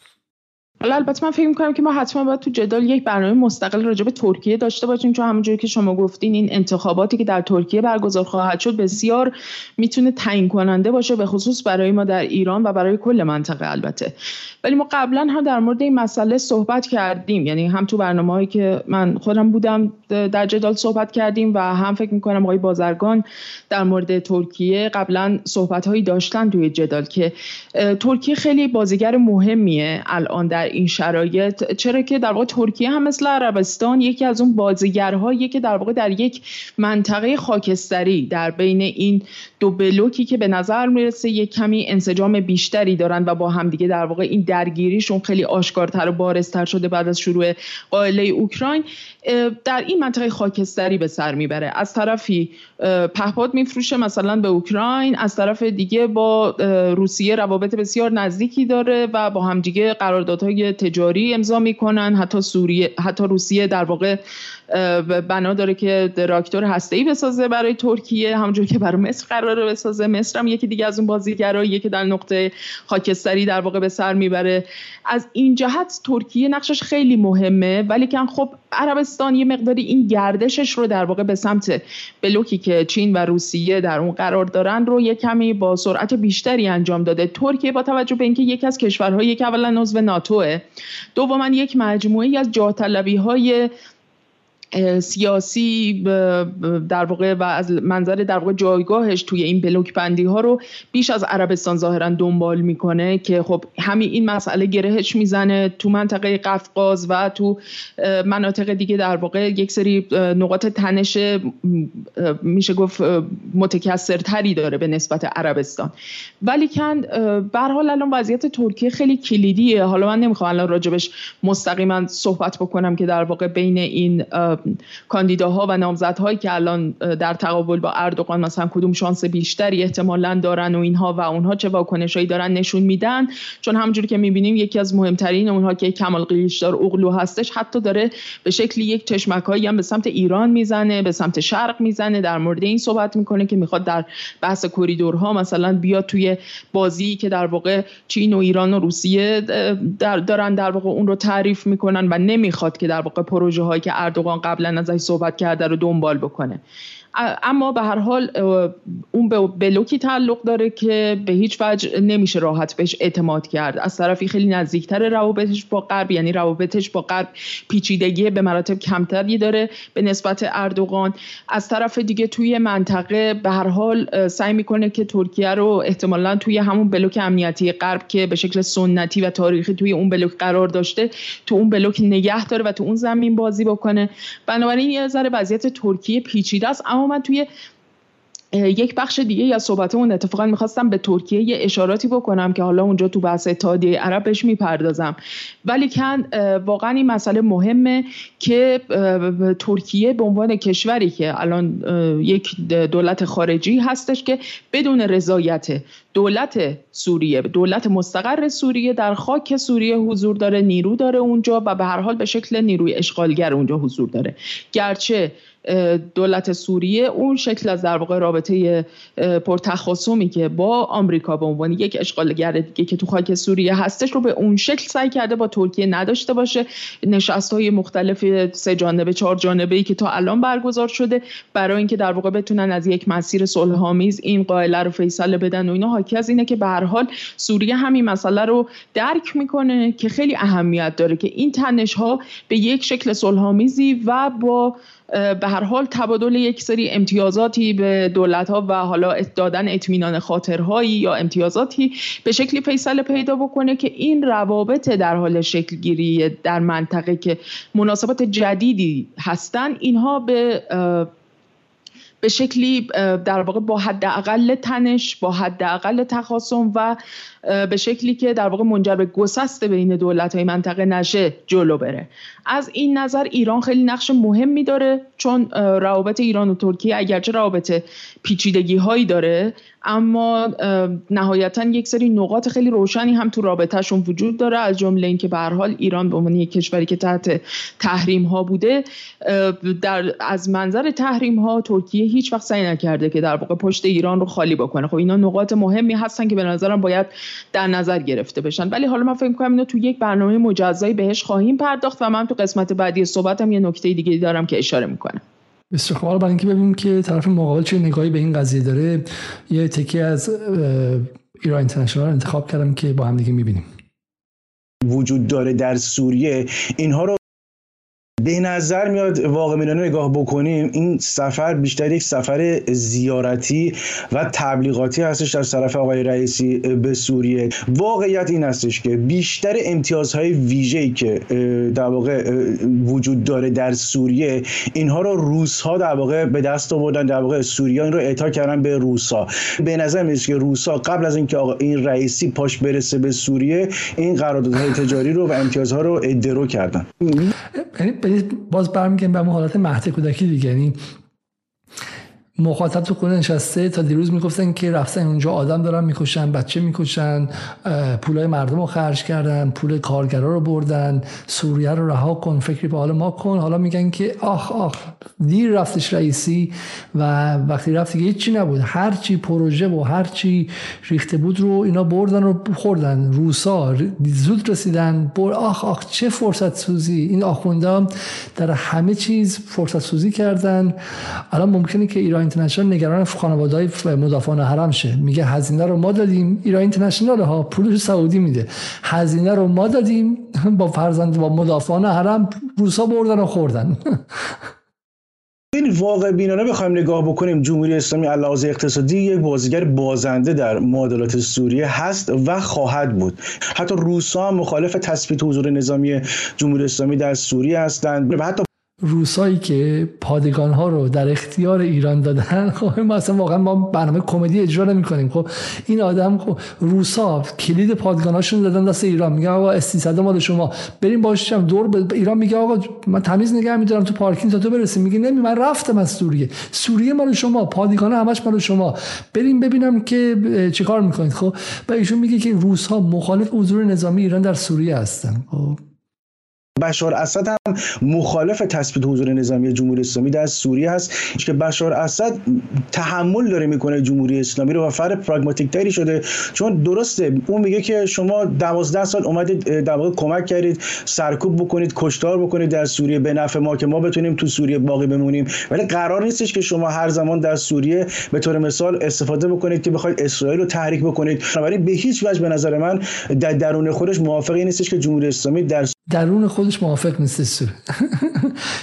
B: حالا البته من فکر می‌کنم که ما حتما باید تو جدال یک برنامه مستقل راجع به ترکیه داشته باشیم چون همونجوری که شما گفتین این انتخاباتی که در ترکیه برگزار خواهد شد بسیار می‌تونه تعیین کننده باشه به خصوص برای ما در ایران و برای کل منطقه البته. ولی ما قبلا هم در مورد این مسئله صحبت کردیم. یعنی هم تو برنامه هایی که من خودم بودم در جدال صحبت کردیم و هم فکر می‌کنم آقای بازرگان در مورد ترکیه قبلا صحبت هایی داشتن توی جدال که ترکیه خیلی بازیگر مهمیه الان در این شرایط. چرا که در واقع ترکیه هم مثل عربستان یکی از اون بازیگرهایی که در واقع در یک منطقه خاکستری در بین این دو بلوکی که به نظر می‌رسه یک کمی انسجام بیشتری دارن و با همدیگه در واقع این درگیریشون خیلی آشکارتر و بارزتر شده بعد از شروع قائله اوکراین در این منطقه خاکستری به سر می‌بره. از طرفی پهپاد میفروشه مثلا به اوکراین از طرف دیگه با روسیه روابط بسیار نزدیکی داره و با همدیگه قراردادهای تجاری امضا می‌کنن حتی سوریه حتی روسیه در واقع بنا داره که راکتور هسته‌ای بسازه برای ترکیه همونجور که برای مصر قراره بسازه. مصر هم یکی دیگه از اون بازیگراییه که در نقطه خاکستری در واقع به سر می‌بره. از این جهت ترکیه نقشش خیلی مهمه ولی که خب عربستان یه مقداری این گردشش رو در واقع به سمت بلوکی که چین و روسیه در اون قرار دارن رو یه کمی با سرعت بیشتری انجام داده. ترکیه با توجه به اینکه یکی از کشورهایی که اولا عضو ناتوه دوما یک مجموعه از جاه های سیاسی در واقع و از منظر در واقع جایگاهش توی این بلوک بندی ها رو بیش از عربستان ظاهرا دنبال می‌کنه که خب همین این مسئله گرهش می‌زنه تو منطقه قفقاز و تو مناطق دیگه در واقع یک سری نقاط تنش میشه گفت متکثرتری داره به نسبت عربستان. ولی کن به حال الان وضعیت ترکیه خیلی کلیدیه. حالا من نمی‌خوام الان راجبش مستقیما صحبت بکنم که در واقع بین این کاندیداها و نامزدهایی که الان در تقابل با اردوغان مثلا کدوم شانس بیشتری احتمالا دارن و اینها و اونها چه واکنشهایی دارن نشون میدن. چون همونجوری که می‌بینیم یکی از مهمترین اونها که کمال قلیشدار اغلو هستش حتی داره به شکل یک چشمکایی هم به سمت ایران می‌زنه به سمت شرق می‌زنه در مورد این صحبت می‌کنه که می‌خواد در بحث کریدورها مثلا بیاد توی بازی که در واقع چین و ایران و روسیه در دارن در واقع اون رو تعریف می‌کنن و نمی‌خواد که در واقع پروژه هایی که اردوغان قبلا ازش صحبت کرده رو دنبال بکنه. اما به هر حال اون به بلوکی تعلق داره که به هیچ وجه نمیشه راحت بهش اعتماد کرد. از طرفی خیلی نزدیکتر روابطش با غرب یعنی روابطش با غرب پیچیدگی به مراتب کمتری داره به نسبت اردوغان. از طرف دیگه توی منطقه به هر حال سعی می‌کنه که ترکیه رو احتمالا توی همون بلوک امنیتی غرب که به شکل سنتی و تاریخی توی اون بلوک قرار داشته تو اون بلوک نگه داره و تو اون زمین بازی بکنه. بنابراین یه ذره وضعیت ترکیه پیچیده است اما من توی یک بخش دیگه یا صحبت اون اتفاقا می‌خواستم به ترکیه یه اشاراتی بکنم که حالا اونجا تو بحث اتحادیه عرب بهش می‌پردازم. ولی کن واقعا این مسئله مهمه که ترکیه به عنوان کشوری که الان یک دولت خارجی هستش که بدون رضایت دولت سوریه دولت مستقر سوریه در خاک سوریه حضور داره نیرو داره اونجا و به هر حال به شکل نیروی اشغالگر اونجا حضور داره. گرچه دولت سوریه اون شکل از در واقع رابطه پرتخاصمی که با آمریکا به عنوان یک اشغالگر دیگه که تو خاک سوریه هستش رو به اون شکل سعی کرده با ترکیه نداشته باشه. نشست های مختلف سه جانبه چهار جانبه ای که تا الان برگزار شده برای اینکه در واقع بتونن از یک مسیر صلح آمیز این قائله رو فیصله بدن و اینا حاکی از اینه که به هر حال سوریه همین مسئله رو درک می‌کنه که خیلی اهمیت داره که این تنش ها به یک شکل صلح و با به هر حال تبادل یک سری امتیازاتی به دولت ها و حالا دادن اطمینان خاطرهایی یا امتیازاتی به شکلی فیصله پیدا بکنه که این روابط در حال شکل گیری در منطقه که مناسبات جدیدی هستن اینها به به شکلی در واقع با حداقل تنش با حداقل تخاصم و به شکلی که در واقع منجر به گسست بین دولت های منطقه نشه جلو بره. از این نظر ایران خیلی نقش مهمی داره چون روابط ایران و ترکیه اگرچه روابط پیچیدگی هایی داره اما نهایتا یک سری نقاط خیلی روشنی هم تو رابطهشون وجود داره از جمله اینکه به هر حال ایران به عنوان یک کشوری که تحت تحریم ها بوده در از منظر تحریم ها ترکیه هیچ وقت سعی نکرده که در واقع پشت ایران رو خالی بکنه. خب اینا نقاط مهمی هستن که به نظرم باید در نظر گرفته بشن. ولی حالا من فکر می‌کنم اینو تو یک برنامه مجزایی بهش خواهیم پرداخت و من تو قسمت بعدی صحبتم یه نکته دیگه دارم که اشاره می‌کنم.
A: خوب. برای اینکه ببینیم که طرف مقابل چه نگاهی به این قضیه داره یه تکیه از ایران اینترنشنال انتخاب کردم که با هم دیگه می‌بینیم.
C: وجود داره در سوریه. اینها رو به نظر میاد واقع مینانه نگاه بکنیم این سفر بیشتر یک سفر زیارتی و تبلیغاتی هستش از طرف آقای رئیسی به سوریه. واقعیت این هستش که بیشتر امتیازهای ویژه‌ای که در واقع وجود داره در سوریه اینها رو روس ها در واقع به دست آوردن در واقع سوریان رو اعطا کردن به روسا به نظر میاد که روسا قبل از اینکه آقا این رئیسی پاش برسه به سوریه این قراردادهای تجاری رو و امتیازها رو ادرو کردن.
A: یعنی باز برمیگردیم به حالت مهد کودکی دیگه. یعنی مخاطب تو خونه نشسته تا دیروز می‌گفتن که رفتن اونجا آدم دارن می‌کشن بچه می‌کشن پولای مردم رو خرج کردن پول کارگرا رو بردن سوریه رو رها کن فکری به حال ما کن. حالا میگن که آخ آخ دیر رفتش رئیسی و وقتی رفت دیگه هیچی نبود. هر چی پروژه و هر چی ریخته بود رو اینا بردن و خوردن. روسا زود رسیدن. بر آخ آخ چه فرصت سوزی این آخونده در همه چیز فرصت سوزی کردن. الان ممکنه که ایران اینترنشنال نگران خانواده های مدافعان حرم شه. میگه هزینه رو ما دادیم. ایران اینترنشنال ها پولش سعودی میده. هزینه رو ما دادیم. با فرزند با مدافعان حرم روسا بردن و خوردن.
C: این واقع بینانه بخوایم نگاه بکنیم. جمهوری اسلامی علاوه اقتصادی یک بازیگر بازنده در معادلات سوریه هست و خواهد بود. حتی روسا هم مخالف تثبیت حضور نظامی جمهوری اسلامی در سوریه هستند. و حتی
A: روسایی که پادگان ها رو در اختیار ایران دادن خب ما اصلا واقعا ما برنامه کمدی اجرا نمی کنیم خب این آدم خب روسا کلید پادگان هاشون دادن دست ایران. میگه آقا استیصد مال شما. بریم باشم دور به ایران میگه آقا من تمیز نگه میدارم تو پارکینگ تا تو برسیم میگه نمی من رفتم از سوریه. سوریه مال شما پادگان همش مال شما. بریم ببینم که چیکار می‌کنید. خب و ایشون میگه که روس ها مخالف حضور نظامی ایران در سوریه هستن. خب
C: بشار اسد هم مخالف تثبیت حضور نظامی جمهوری اسلامی در سوریه هست که بشار اسد تحمل داره می‌کنه جمهوری اسلامی رو و فرد پراگماتیک تری شده. چون درسته اون میگه که شما 12 سال اومدید در واقع کمک کردید سرکوب بکنید کشتار بکنید در سوریه. به نفع ما که ما بتونیم تو سوریه باقی بمونیم. ولی قرار نیستش که شما هر زمان در سوریه به طور مثال استفاده بکنید که بخواید اسرائیل رو تحریک بکنید. بنابراین به هیچ وجه به نظر من در درون خودش موافقی نیستش که جمهوری اسلامی در
A: درون خودش موافق نیست سوره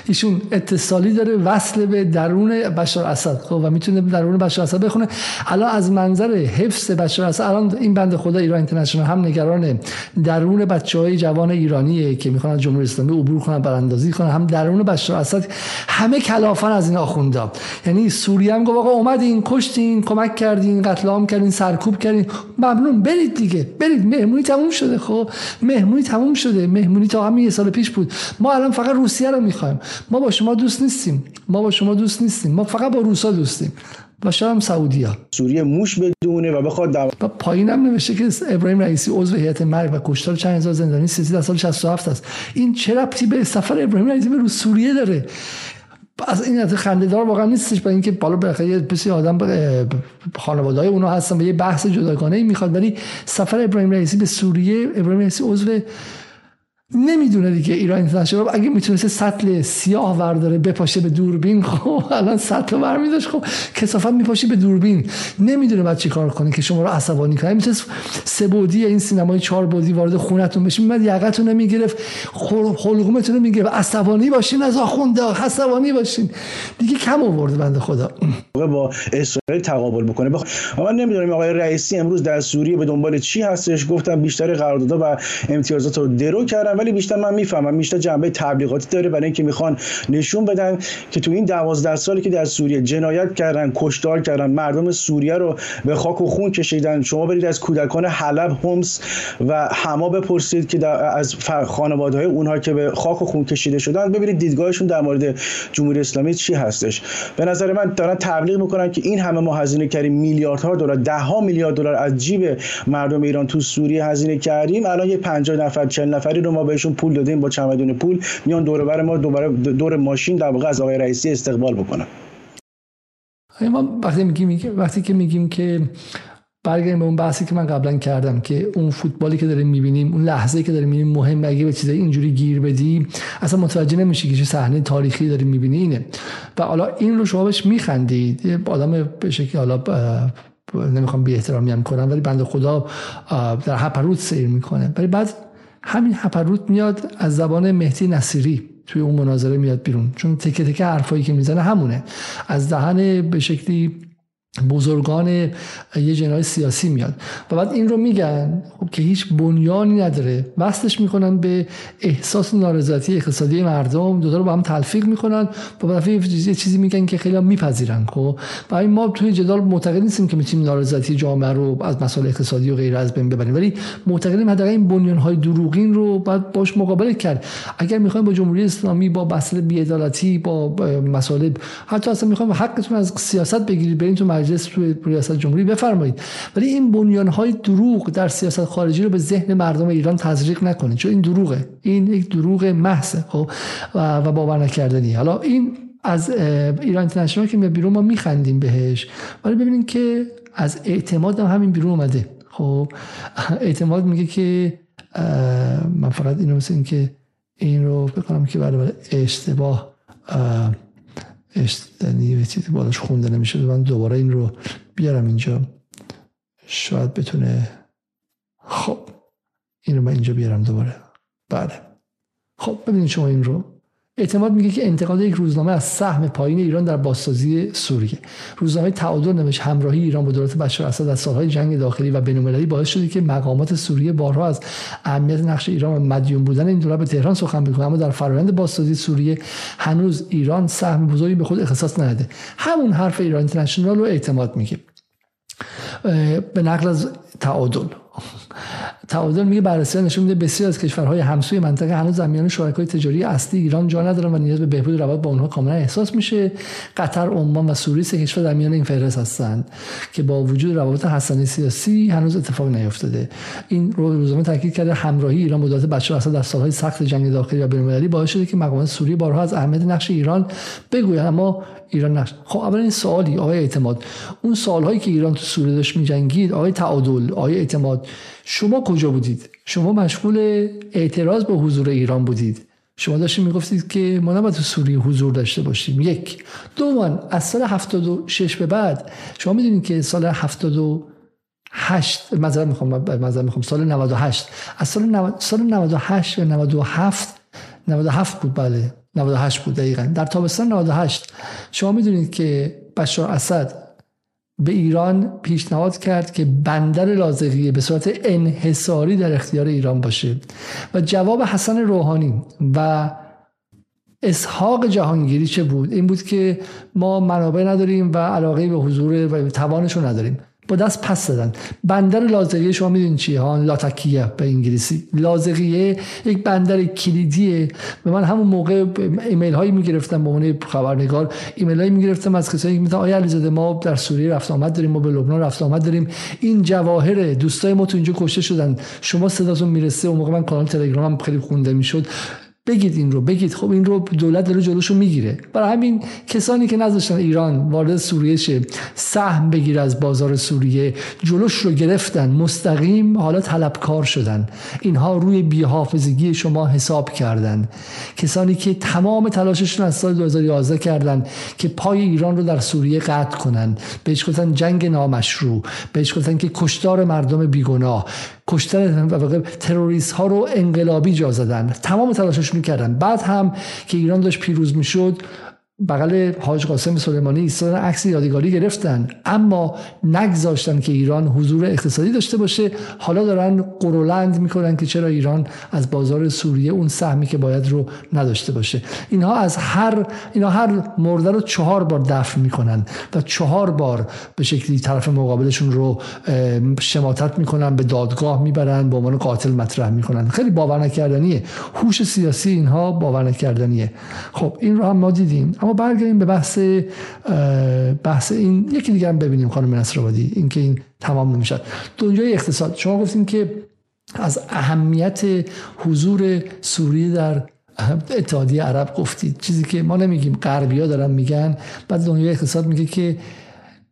A: ایشون اتصالی داره وصل به درون بشار اسد. خب و می‌تونه درون بشار اسد بخونه. الان از منظر حفظ بشار اسد الان این بنده خدا ایران اینترنشنال هم نگران درون بچه های جوان ایرانیه که می‌خوان جمهوری اسلامی عبور کنن براندازی کنن. هم درون بشار اسد همه کلافن از این آخوندا. یعنی سوریه هم گفت آقا اومدین کشتین کمک کردین قتل عام کردین سرکوب کردین. ممنون برید دیگه برید. مهمونی تموم شده خب. مهمونی تموم شده. مهمونی تا همین یه سال پیش بود. ما الان فقط روسیه رو می‌خوایم. ما با شما دوست نیستیم. ما با شما دوست نیستیم. ما فقط با روسا دوستیم. و شاید هم سعودی ها
C: سوریه موش بدونه و بخواد دو...
A: و پایین هم نوشته که ابراهیم رئیسی عضو هیئت مرگ و کشتار چند هزار زندانی سیاسی در سال 67 است. این چه ربطی به سفر ابراهیم رئیسی به سوریه داره؟ از این از خنده‌دار واقعا نیستش برای اینکه بالا بالاخره یه بسیار آدم خانواده های اونا هستن و یه بحث جداگانه می‌خواد. ولی سفر ابراهیم رئیسی به سوریه ابراهیم رئیسی عضو نمی‌دونه دیگه ایران اینترنشنال اگه می‌تونسته سطل سیاه ورداره بپاشه به دوربین خب الان سطل برمیداشت. خب کسافت میپاشی به دوربین. نمی‌دونه بعد چیکار کنه که شما رو عصبانی کنه. می‌تونه سه بودی این سینمای چهار بودی وارد خونتون بشین بعد یقتون رو می‌گرفت. حلقومتون رو می‌گرفت. عصبانی باشین از آخونده عصبانی باشین. دیگه کم آورد بنده خدا.
C: با اسرائیل تقابل بکنه. بخ... من نمی‌دونم آقای رئیسی امروز در سوریه به دنبال چی هستش؟ گفتم بیشتر قراردادها و امتیازات رو درو کردن ولی بیشتر من می‌فهمم. بیشتر جنبه تبلیغاتی داره برای اینکه می‌خوان نشون بدن که تو این 12 سالی که در سوریه جنایت کردن کشتار کردن مردم سوریه رو به خاک و خون کشیدن شما برید از کودکان حلب همس و حما بپرسید که از خانواده های اونها که به خاک و خون کشیده شدن ببینید دیدگاهشون در مورد جمهوری اسلامی چی هستش. به نظر من دارن تبلیغ می‌کنن که این همه ما هزینه کردیم میلیاردها دلار ده ها میلیارد دلار از جیب مردم ایران تو سوریه هزینه کردیم. الان یه 50 نفر 40 نفری رو ما بهشون پول دادیم با چمدون پول میان دور بر ما دور, دور ماشین در واقع از آقای رئیسی استقبال بکنن.
A: ما وقتی میگیم وقتی که میگیم که برگردیم به اون بحثی که من قبلا کردم که اون فوتبالی که داریم می‌بینیم اون لحظه که داریم می‌بینیم مهم اگه به چیزای اینجوری گیر بدی اصلا متوجه نمیشی که چه صحنه تاریخی داریم می‌بینی اینه. و حالا این رو شما بهش میخندید. یه آدم به شکلی حالا نمی‌خوام بی احترامی هم کنم ولی بنده خدا در هپروت سیر می‌کنه. ولی بعد همین هپروت میاد از زبان مهدی نصیری توی اون مناظره میاد بیرون. چون تکه تکه حرفایی که می‌زنه همونه. از دهن به شکلی بزرگان یه جنای سیاسی میاد. و بعد این رو میگن خب که هیچ بنیانی نداره. وصلش می‌کنن به احساس نارضایتی اقتصادی مردم. دو رو با هم تلفیق می‌کنن. بعد یه چیزی میگن که خیلی میپذیرن خب. برای ما توی جدال معتقد نیستیم که می‌تونیم نارضایتی جامعه رو از مسائل اقتصادی و غیر از بین ببریم. ولی معتقدیم حداقل این بنیان های دروغین رو بعد باش مقابله کرد. اگر می‌خوایم با جمهوری اسلامی با مسائل بی‌عدالتی با مسائل حتی اصلا می‌خوایم حقتون از سیاست بگیرید برین تو مجلس توی ریاست جمهوری بفرمایید. ولی این بنیان های دروغ در سیاست خارجی رو به ذهن مردم ایران تزریق نکنید. چون این دروغه. این یک دروغ محض خب؟ و باور نکردنی حالا این از ایران اینترنشنال که میاد بیرون ما میخندیم بهش. ولی ببینید که از اعتماد هم همین بیرون اومده. خب؟ اعتماد میگه که من فقط اینو مثل که این رو بکنم که بله بله اشتباه اشتنی چیزی بالاش خونده نمیشه من دوباره این رو بیارم اینجا. شاید بتونه خب این رو من اینجا بیارم دوباره. بله. خب ببینید شما این رو. اعتماد میگه که انتقاد یک روزنامه از سهم پایین ایران در بازسازی سوریه. روزنامه تعادل نوشت همراهی ایران با دولت بشار اسد در سالهای جنگ داخلی و بین‌المللی باعث شده که مقامات سوریه بارها از اهمیت نقش ایران و مدیون بودن این دولت به تهران سخن بگویند اما در فرآیند بازسازی سوریه هنوز ایران سهم بزرگی به خود اختصاص نداده. همون حرف ایران اینترنشنال رو اعتماد میگه به نقل از تعادل. تعادل میگه بررسی نشون میده بسیار از کشورهای همسوی منطقه هنوز میان شرکای تجاری اصلی ایران جا ندارن و نیاز به بهبود روابط با اونها کاملا احساس میشه. قطر عمان و سوریه کشور در میان این فهرست هستند که با وجود روابط حسنی سیاسی هنوز اتفاق نیفتاده. این رو روزنامه تاکید کرده همراهی ایران با دولت بشار اسد در سالهای سخت جنگ داخلی و بین‌المللی باعث شده که مقامات سوریه بارها از اهمیت نقش ایران بگویند. اما ایران نقش خب اول این سوالی آقای اعتماد. اون سالهایی که ایران تو سوریه داشت می‌جنگید آقای تعادل آقای اعتماد شما کجا بودید؟ شما مشغول اعتراض به حضور ایران بودید. شما داشتید می‌گفتید که ما نباید تو سوریه حضور داشته باشیم. یک. دومان از سال 76 به بعد شما می‌دونید که سال 70 8 مثلا می‌خوام مثلا می‌خوام سال 98 از سال 90 سال 98 یا 97 97 بود بله. 98 بود دقیقا. در تابستان 98 شما می‌دونید که بشار اسد به ایران پیشنهاد کرد که بندر لازقیه به صورت انحصاری در اختیار ایران باشه. و جواب حسن روحانی و اسحاق جهانگیری چه بود؟ این بود که ما منابع نداریم و علاقه به حضور و توانش رو نداریم. با دست پس دادن بندر لازقیه شما می‌دونید چیه؟ ها لاتکیه به انگلیسی. لازقیه یک بندر کلیدیه. به من همون موقع ایمیل هایی می‌گرفتم به عنوان خبرنگار. ایمیل هایی می‌گرفتم از کسایی که می‌گفتن آیا علیزاده ما در سوریه رفت آمد داریم ما به لبنان رفت آمد داریم. این جواهر دوستای ما تو اینجا کشته شدن. شما صداتون می‌رسه. اون موقع من کانال تلگرامم خیلی خونده می‌شد. بگید این رو بگید. خب این رو دولت داره جلوشو می‌گیره. برای همین کسانی که نذاشتن ایران وارد سوریه شه سهم بگیره از بازار سوریه جلوش رو گرفتن مستقیم حالا طلبکار شدن. اینها روی بیحافظگی شما حساب کردن. کسانی که تمام تلاششون از سال 2011 کردن که پای ایران رو در سوریه قطع کنن. بهش گفتن جنگ نامشروع. بهش گفتن که کشتار مردم بیگناه. کشتن تروریست ها رو انقلابی جا زدن. تمام تلاششون کردن. بعد هم که ایران داشت پیروز می‌شد بغل حاج قاسم سلیمانی ایستادن عکس یادگاری گرفتن. اما نگذاشتن که ایران حضور اقتصادی داشته باشه. حالا دارن قرولند می‌کنن که چرا ایران از بازار سوریه اون سهمی که باید رو نداشته باشه. اینها از هر اینا هر مرده رو چهار بار دفن می‌کنن و چهار بار به شکلی طرف مقابلشون رو شماتت می‌کنن به دادگاه می‌برن به عنوان قاتل مطرح می‌کنن. خیلی باور نکردنیه هوش سیاسی اینها باور نکردنیه خب این رو هم ما دیدیم. اما برگردیم به بحث بحث این یکی دیگه هم ببینیم خانم نصرآبادی این که این تمام نمی‌شد دنیای اقتصاد. شما گفتیم که از اهمیت حضور سوریه در اتحادیه عرب گفتید. چیزی که ما نمیگیم غربیا دارن میگن بعد دنیای اقتصاد میگه که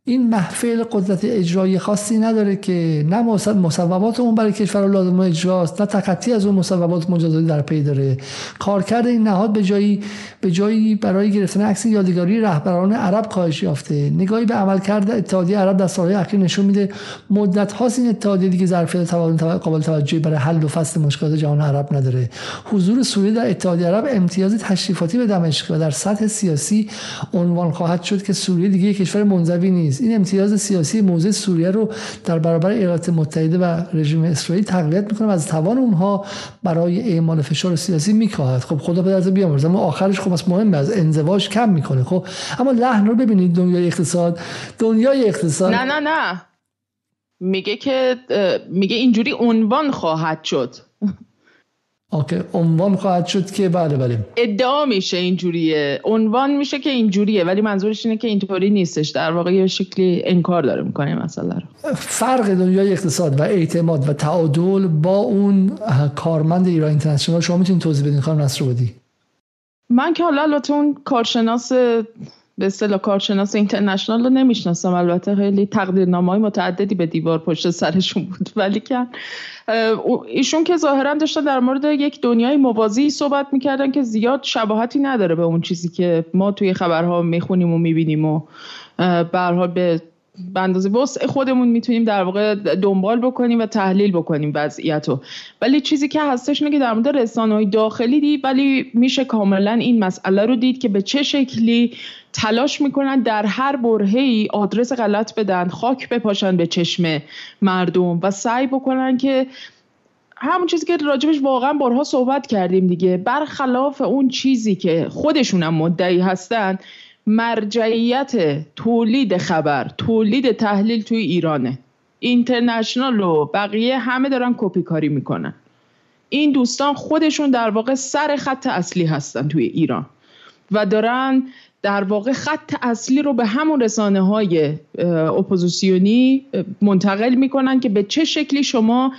A: این محفل قدرت اجرایی خاصی نداره که نه مصوبات اون برای کشور لازم اجراست نه تخطی از اون مصوبات مجازاتی در پی داره. کارکرد این نهاد به جایی به جایی برای گرفتن عکس یادگاری رهبران عرب کاهش یافته. نگاهی به عملکرد اتحادیه عرب در سالهای اخیر نشون میده مدت هاست این اتحادیه دیگه ظرفیت قابل توجهی برای حل و فصل مشکلات جهان عرب نداره. حضور سوریه در اتحادیه عرب امتیاز تشریفاتی به دمشق و در سطح سیاسی عنوان خواهد شد که سوریه دیگه کشور منزوی نیست. این امتیاز سیاسی موضع سوریه رو در برابر ایالات متحده و رژیم اسرائیل تقویت می‌کنه و از توان اونها برای اعمال فشار سیاسی میکاهد. خب خدا به دست بیامرزه. اما آخرش خب از مهم از انزواج کم می‌کنه. خب اما لحن رو ببینید. دنیای اقتصاد. دنیای اقتصاد.
B: نه نه نه. میگه که میگه اینجوری عنوان خواهد شد.
A: اوکی عنوان خواهد شد که بله بله.
B: ادعا میشه اینجوریه. عنوان میشه که اینجوریه ولی منظورش اینه که اینطوری نیستش. در واقع یه شکلی انکار داره می‌کنه مسئله رو.
A: فرق دنیای اقتصاد و اعتماد و تعادل با اون کارمند ایران اینترنشنال. شما می‌تونید توضیح بدین خانم نصرآبادی
B: من که حالا البته اون کارشناس به اصطلاح کارشناس اینترنشنال رو نمی‌شناسم. البته خیلی تقدیرنامه های متعددی به دیوار پشت سرشون بود. ولی که ایشون که ظاهرا داشتن در مورد یک دنیای موازی صحبت می‌کردن که زیاد شباهتی نداره به اون چیزی که ما توی خبرها می‌خونیم و می‌بینیم و به به به اندازه وسع خودمون می‌تونیم در واقع دنبال بکنیم و تحلیل بکنیم وضعیت رو ولی چیزی که هستش اینه که در مورد رسانه های داخلی دید ولی میشه کاملا این مسئله رو دید که به چه شکلی تلاش می‌کنن در هر برهه ای آدرس غلط بدن خاک بپاشن به چشم مردم و سعی بکنن که همون چیزی که راجبش واقعا بارها صحبت کردیم دیگه برخلاف اون چیزی که خودشون مدعی هستن مرجعیت تولید خبر تولید تحلیل توی ایرانه. اینترنشنال و بقیه همه دارن کپی کاری می‌کنن. این دوستان خودشون در واقع سر خط اصلی هستن توی ایران و دارن در واقع خط اصلی رو به همون رسانه های اپوزیسیونی منتقل می‌کنن که به چه شکلی شما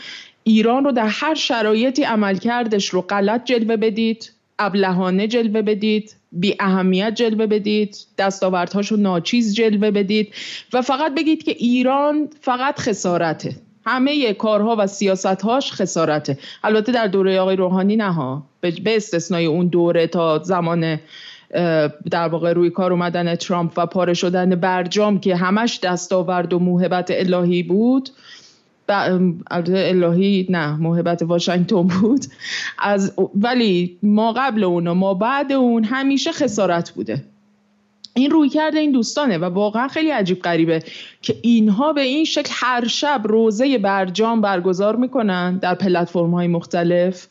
B: ایران رو در هر شرایطی عملکردش رو غلط جلوه بدید. ابلهانه جلوه بدید بی اهمیت جلوه بدید دستاوردهاشو ناچیز جلوه بدید و فقط بگید که ایران فقط خسارته. همه کارها و سیاستهاش خسارته. البته در دوره آقای روحانی نه به استثنای اون دوره تا زمان در واقع روی کار اومدن ترامپ و پاره شدن برجام که همش دستاورد و موهبت الهی بود الهی نه محبت واشنگتن بود. از ولی ما قبل اون و ما بعد اون همیشه خسارت بوده. این روی کرده این دوستانه و واقعا خیلی عجیب غریبه که اینها به این شکل هر شب روزه برجام برگزار می‌کنن در پلتفرم های مختلف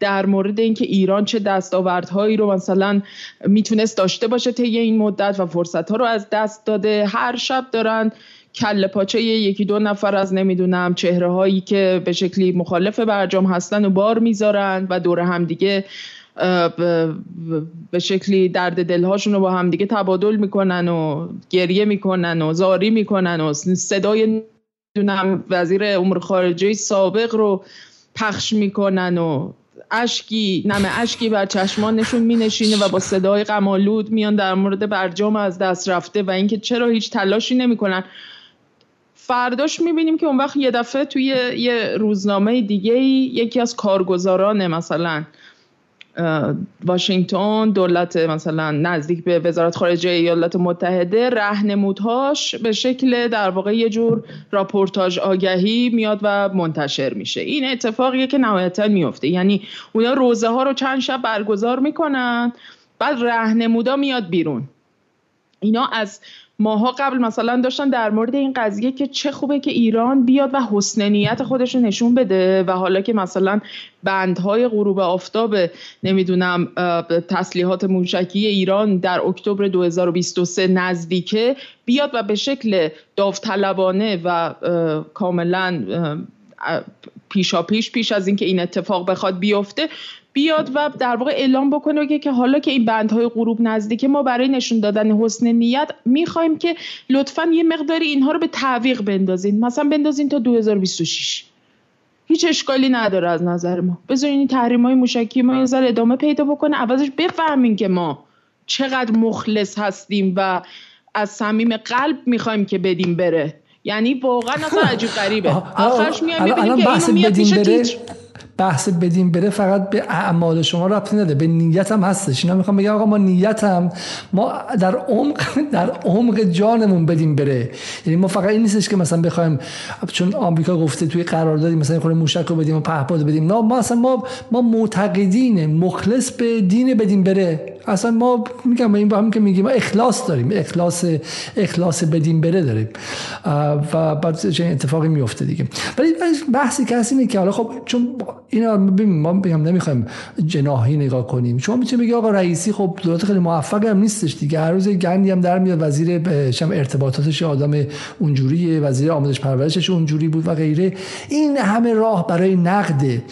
B: در مورد اینکه ایران چه دستاوردهایی رو مثلا می‌تونست داشته باشه طی این مدت و فرصت ها رو از دست داده. هر شب دارن کل پاچه یکی دو نفر از نمی‌دونم چهره هایی که به شکلی مخالف برجام هستن و بار می‌ذارن و دور هم دیگه به شکلی درد دلهاشون رو با همدیگه تبادل می‌کنن و گریه می‌کنن و زاری می‌کنن و صدای دونم وزیر امور خارجه سابق رو پخش می‌کنن و اشکی نم اشکی بر چشمانشون مینشینه و با صدای غمالود میان در مورد برجام از دست رفته و اینکه چرا هیچ تلاشی نمی‌کنن. فرداش می‌بینیم که اون وقت یه دفعه توی یه روزنامه دیگه یکی از کارگزاران مثلا واشنگتن دولت مثلا نزدیک به وزارت خارجه ایالات متحده رهنمودهاش به شکل در واقع یه جور راپورتاج آگهی میاد و منتشر میشه. این اتفاقیه که نهایتا میفته یعنی اونا روزه ها رو چند شب برگزار می‌کنن بعد رهنمودا میاد بیرون. اینا از ماها قبل مثلا داشتن در مورد این قضیه که چه خوبه که ایران بیاد و حسن نیت خودش رو نشون بده و حالا که مثلا بندهای غروب آفتاب نمی‌دونم تسلیحات موشکی ایران در اکتبر 2023 نزدیکه بیاد و به شکل داوطلبانه و کاملا پیشا پیش پیش از اینکه این اتفاق بخواد بیفته بیاد و در واقع اعلام بکنه که حالا که این بندهای غروب نزدیکه ما برای نشون دادن حسن نیت می‌خوایم که لطفا یه مقداری اینها رو به تعویق بندازین. مثلا بندازین تا 2026 هیچ اشکالی نداره از نظر ما. بذارین این تحریم های موشکی ما یه ذره ادامه پیدا بکنه عوضش بفهمین که ما چقدر مخلص هستیم و از صمیم قلب می‌خوایم که بدیم بره. یعنی واقعا اصلا عجیب غریبه. آخرش میایم می‌بینیم که اینو میاد
A: بحث بدیم بره فقط به اعمال شما ربطی نده به نیت هم هستش. اینا می‌خوام بگم آقا ما نیتم ما در عمق در عمق جانمون بدیم بره. یعنی ما فقط این نیستش که مثلا بخوایم چون آمریکا گفته توی قراردادی مثلا خود موشک رو بدیم و پهپاد بدیم. نه ما اصلا ما ما معتقدین مخلص به دین بدیم بره. اصلا ما میگم این با هم که میگیم ما اخلاص داریم. اخلاص اخلاص بدیم بره داریم. و بعد چه اتفاقی میفته دیگه. ولی بحثی که هست اینه که حالا خب چون اینا ما بگم نمی‌خوایم جناحی نگاه کنیم. شما می‌تونید بگی آقا رئیسی خب دولت خیلی موفق هم نیستش دیگه. هر روز گندی هم در میاد. وزیر شم ارتباطاتش آدم اونجوریه. وزیر آموزش پرورشش اونجوری بود و غیره. این همه راه برای نقد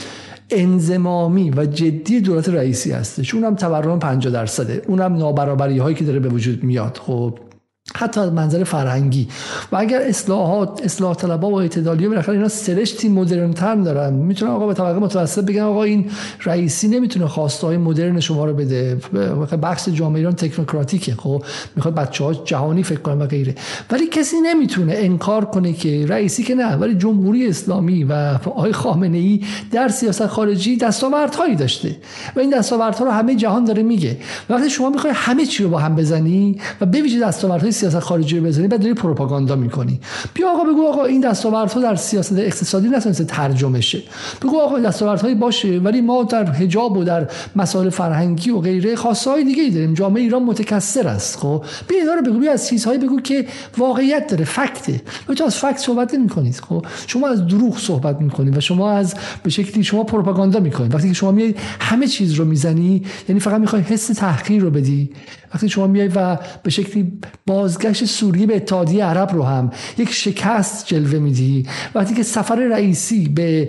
A: انزمامی و جدی دولت رئیسی هستش. اونم تورم 50 درصده. اونم نابرابری هایی که داره به وجود میاد. خب حتی از منظر فرهنگی. و اگر اصلاحات اصلاح طلبها و اعتدالی بالاخره اینا سرشتی مدرن تر دارن می‌تونن آقا به طبقه متوسط بگن آقا این رئیسی نمی‌تونه خواسته های مدرن شما رو بده. بخش جامعه ایران تکنوکراتیکه. خب می‌خواد بچه ها جهانی فکر کنن و غیره. ولی کسی نمی‌تونه انکار کنه که رئیسی که نه ولی جمهوری اسلامی و آقای خامنه ای در سیاست خارجی دستاوردهایی داشته. و این دستاوردها رو همه جهان داره میگه. وقتی شما می‌خوای همه چی رو با هم بزنی و ببینید دستاوردهای خارجی رو بزنی بعد داری پروپاگاندا می‌کنی. بیا آقا بگو آقا این دستاوردها در سیاست اقتصادی نتونسته ترجمه شه بگو آقا دستاوردهایی باشه ولی ما در حجاب و در مسائل فرهنگی و غیره خاصه های دیگه ای داریم. جامعه ایران متکثر است خب؟ بیا اینا رو بگو بیا از چیزهایی بگو که واقعیت داره فکته. تو از فکت صحبت نمی‌کنید خب؟ شما از دروغ صحبت می‌کنید و شما از به شکلی شما پروپاگاندا می‌کنید. وقتی که شما میای همه چیز رو می‌زنی یعنی فقط می‌خوای حس تحقیر رو بدی وقتی شما میای و به شکلی بازگشت سوریه به اتحادیه عرب رو هم یک شکست جلوه میدی. وقتی که سفر رئیسی به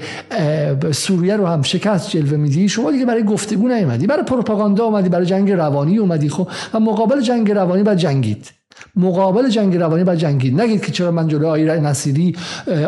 A: سوریه رو هم شکست جلوه میدی شما دیگه برای گفتگو نیومدی. برای پروپاگاندا اومدی برای جنگ روانی اومدی خب؟ و مقابل جنگ روانی بعد جنگید. مقابل جنگ روانی با جنگید نگید که چرا من جلوی آقای نصیری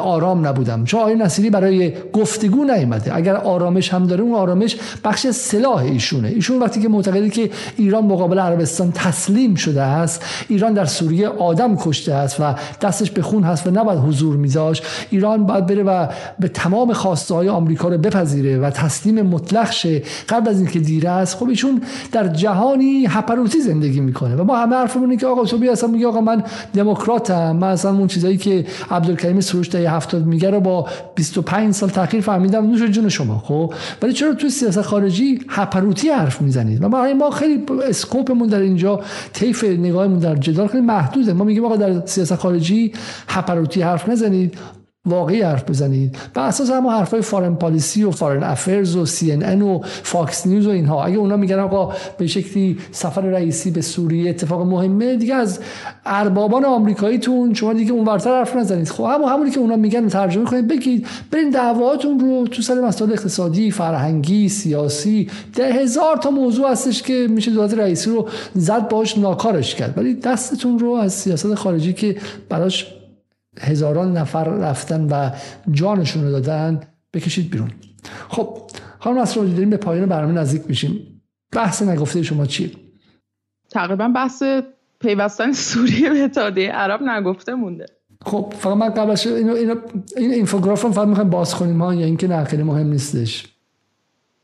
A: آرام نبودم. چون آقای نصیری برای گفتگو نیومده. اگر آرامش هم داره اون آرامش بخش سلاح ایشونه. ایشون وقتی که معتقده که ایران مقابل عربستان تسلیم شده است ایران در سوریه آدم کشته است و دستش به خون هست و نباید حضور میذاش ایران باید بره و به تمام خواسته های آمریکا رو بپذیره و تسلیم مطلق شه. قبل از اینکه دیره است خب ایشون در جهانی هپروتی زندگی می‌کنه و ما همه حرفمون که آقا تو بیا اصلا میگه آقا من دموکراتم من اصلا اون چیزایی که عبدالکریم سروش دهه 70 میگه رو با 25 سال تاخیر فهمیدم نوش جون شما خب؟ ولی چرا تو سیاست خارجی هپروتی حرف می‌زنید؟ و برای ما خیلی اسکوپمون در اینجا طیف نگاهمون در جدال خیلی محدوده. ما میگیم آقا در سیاست خارجی هپروتی حرف نزنید. واقعی حرف بزنید. بر اساس همون حرفای Foreign Policy و Foreign Affairs و CNN و Fox News و اینها. اگه اونا میگن آقا به شکلی سفر رئیسی به سوریه اتفاق مهمه دیگه از اربابان آمریکاییتون شما دیگه اونورتر حرف نزنید. خب همون همونی که اونا میگن ترجمه کنید بگید برین دعواتون رو تو سر مسائل اقتصادی فرهنگی سیاسی. ده هزار تا موضوع هستش که میشه دولت رئیسی رو زد باش ناکارش کرد. ولی دستتون رو از سیاست خارجی که براش هزاران نفر رفتن و جانشون رو دادن بکشید بیرون. خب خانم رو داریم به پایان برنامه نزدیک میشیم. بحث نگفته شما چیه؟
B: تقریبا بحث پیوستن سوریه به اتحادیه عرب نگفته مونده.
A: خب فقط من قبلش اینو اینو این اینفوگراف رو فقط می‌خوایم باز کنیم ها یا اینکه نه خیلی مهم نیستش.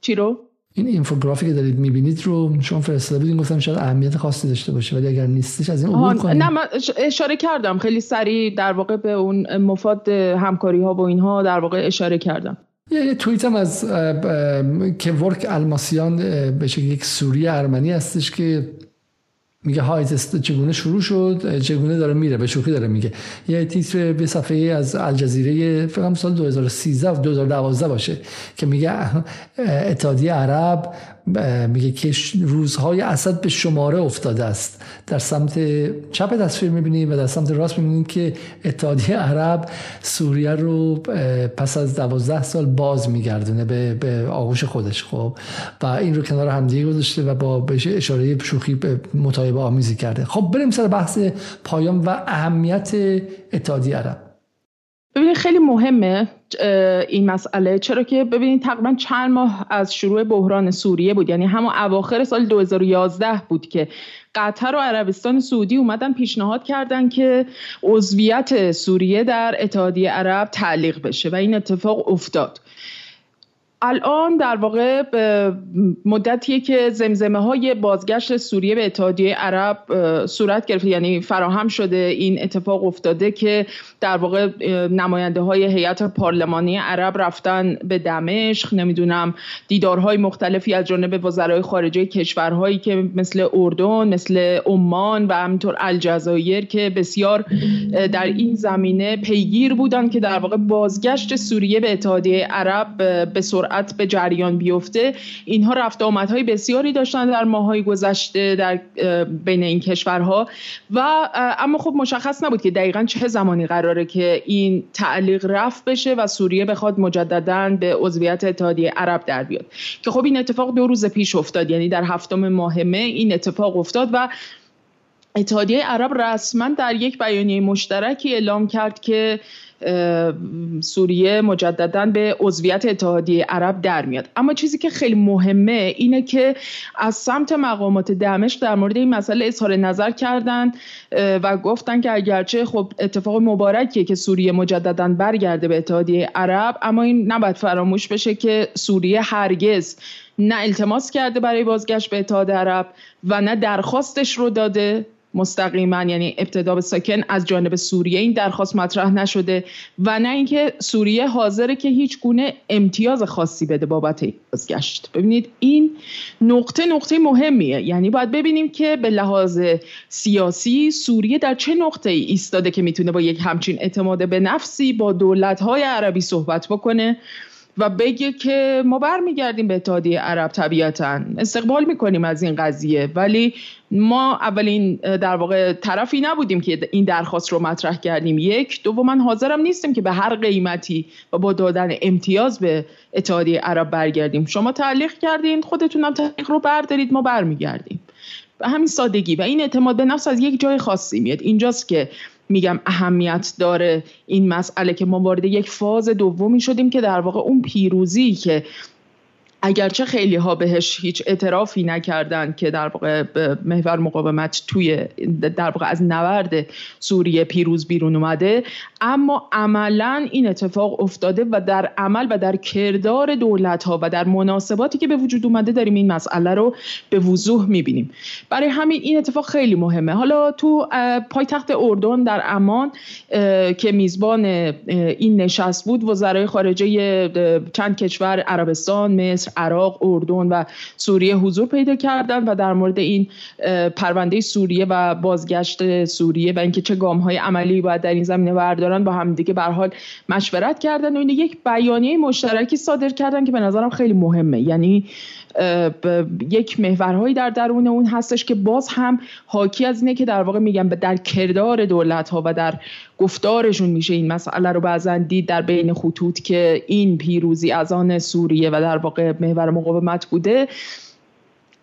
B: چی رو؟
A: این اینفوگرافی که دارید می‌بینید رو شما فرستاده بودین گفتم شاید اهمیت خاصی داشته باشه ولی اگر نیستش از این عبور کنید
B: نه من اشاره کردم خیلی سریع در واقع به اون مفاد همکاری ها با اینها در واقع اشاره کردم.
A: یه توییت هم از که ورک الماسیان به شکل یک سوری ارمنی هستش که میگه هایت چگونه شروع شد؟ چگونه داره میره؟ به شوخی داره میگه. یه تیتر به صفحه از الجزیره فکر سال 2013 و 2012 باشه که میگه اتحادیه عرب میگه که روزهای اسد به شماره افتاده است. در سمت چپ تصویر می‌بینیم و در سمت راست می‌بینیم که اتحادیه عرب سوریه رو پس از دوازده سال باز میگردونه به, به آغوش خودش خب. و این رو کنار همدیگه گذاشته و با اشاره شوخی مطالبه آمیزی کرده. خب بریم سر بحث پایان و اهمیت اتحادیه عرب.
B: ببینید خیلی مهمه این مسئله. چرا که ببینید تقریبا چند ماه از شروع بحران سوریه بود. یعنی همون اواخر سال 2011 بود که قطر و عربستان سعودی اومدن پیشنهاد کردن که عضویت سوریه در اتحادیه عرب تعلیق بشه و این اتفاق افتاد. الان در واقع مدتیه که زمزمه های بازگشت سوریه به اتحادیه عرب صورت گرفته. یعنی فراهم شده این اتفاق افتاده که در واقع نماینده های هیئت پارلمانی عرب رفتن به دمشق. نمی‌دونم دیدارهای مختلفی از جانب وزرای خارجه کشورهایی که مثل اردن مثل عمان و همینطور الجزایر که بسیار در این زمینه پیگیر بودن که در واقع بازگشت سوریه به اتحادیه عرب به سرعت به جریان بیفته. اینها رفت آمدهای بسیاری داشتن در ماهای گذشته در بین این کشورها. و اما خب مشخص نبود که دقیقا چه زمانی قراره که این تعلیق رفت بشه و سوریه بخواد مجددا به عضویت اتحادیه عرب در بیاد. که خب این اتفاق دو روز پیش افتاد یعنی در هفتم ماه مه این اتفاق افتاد و اتحادیه عرب رسما در یک بیانیه مشترکی اعلام کرد که سوریه مجددا به عضویت اتحادیه عرب در میاد. اما چیزی که خیلی مهمه اینه که از سمت مقامات دمشق در مورد این مسئله اظهار نظر کردن و گفتن که اگرچه خب اتفاق مبارکیه که سوریه مجددا برگرده به اتحادیه عرب اما این نباید فراموش بشه که سوریه هرگز نه التماس کرده برای بازگشت به اتحاد عرب و نه درخواستش رو داده. مستقیما یعنی ابتدا به ساکن از جانب سوریه. این درخواست مطرح نشده و نه اینکه سوریه حاضره که هیچ گونه امتیاز خاصی بده بابت بازگشت. ببینید این نقطه نقطه مهمیه. یعنی باید ببینیم که به لحاظ سیاسی سوریه در چه نقطه ای ایستاده که می‌تونه با یک همچین اعتماد به نفسی با دولت های عربی صحبت بکنه. و بگه که ما برمیگردیم به اتحادیه عرب طبیعتا. استقبال می‌کنیم از این قضیه. ولی ما اولین در واقع طرفی نبودیم که این درخواست رو مطرح کردیم. یک. دو من حاضرم نیستیم که به هر قیمتی و با دادن امتیاز به اتحادیه عرب برگردیم. شما تعلیق کردین خودتونم تعلیق رو بردارید ما برمیگردیم. به همین سادگی. و این اعتماد به نفس از یک جای خاصی میاد. اینجاست که میگم اهمیت داره این مسئله که ما وارد یک فاز دومی شدیم که در واقع اون پیروزی که اگرچه خیلی ها بهش هیچ اعترافی نکردند که در واقع محور مقاومت توی در واقع از نبرد سوریه پیروز بیرون اومده اما عملا این اتفاق افتاده و در عمل و در کردار دولت ها و در مناسباتی که به وجود اومده داریم این مسئله رو به وضوح می‌بینیم. برای همین این اتفاق خیلی مهمه. حالا تو پایتخت اردن در امان که میزبان این نشست بود وزرای خارجه چند کشور عربستان مصر عراق اردن و سوریه حضور پیدا کردن و در مورد این پرونده سوریه و بازگشت سوریه و اینکه چه گام های عملی باید در این زمینه بردارن با همدیگه به حال مشورت کردن و این یک بیانیه مشترکی صادر کردن که به نظرم خیلی مهمه. یعنی یک محورهایی در درون اون هستش که باز هم حاکی از اینه که در واقع میگم در کردار دولت ها و در گفتارشون میشه این مسئله رو بعضا دید در بین خطوط که این پیروزی از آن سوریه و در واقع محور مقاومت بوده.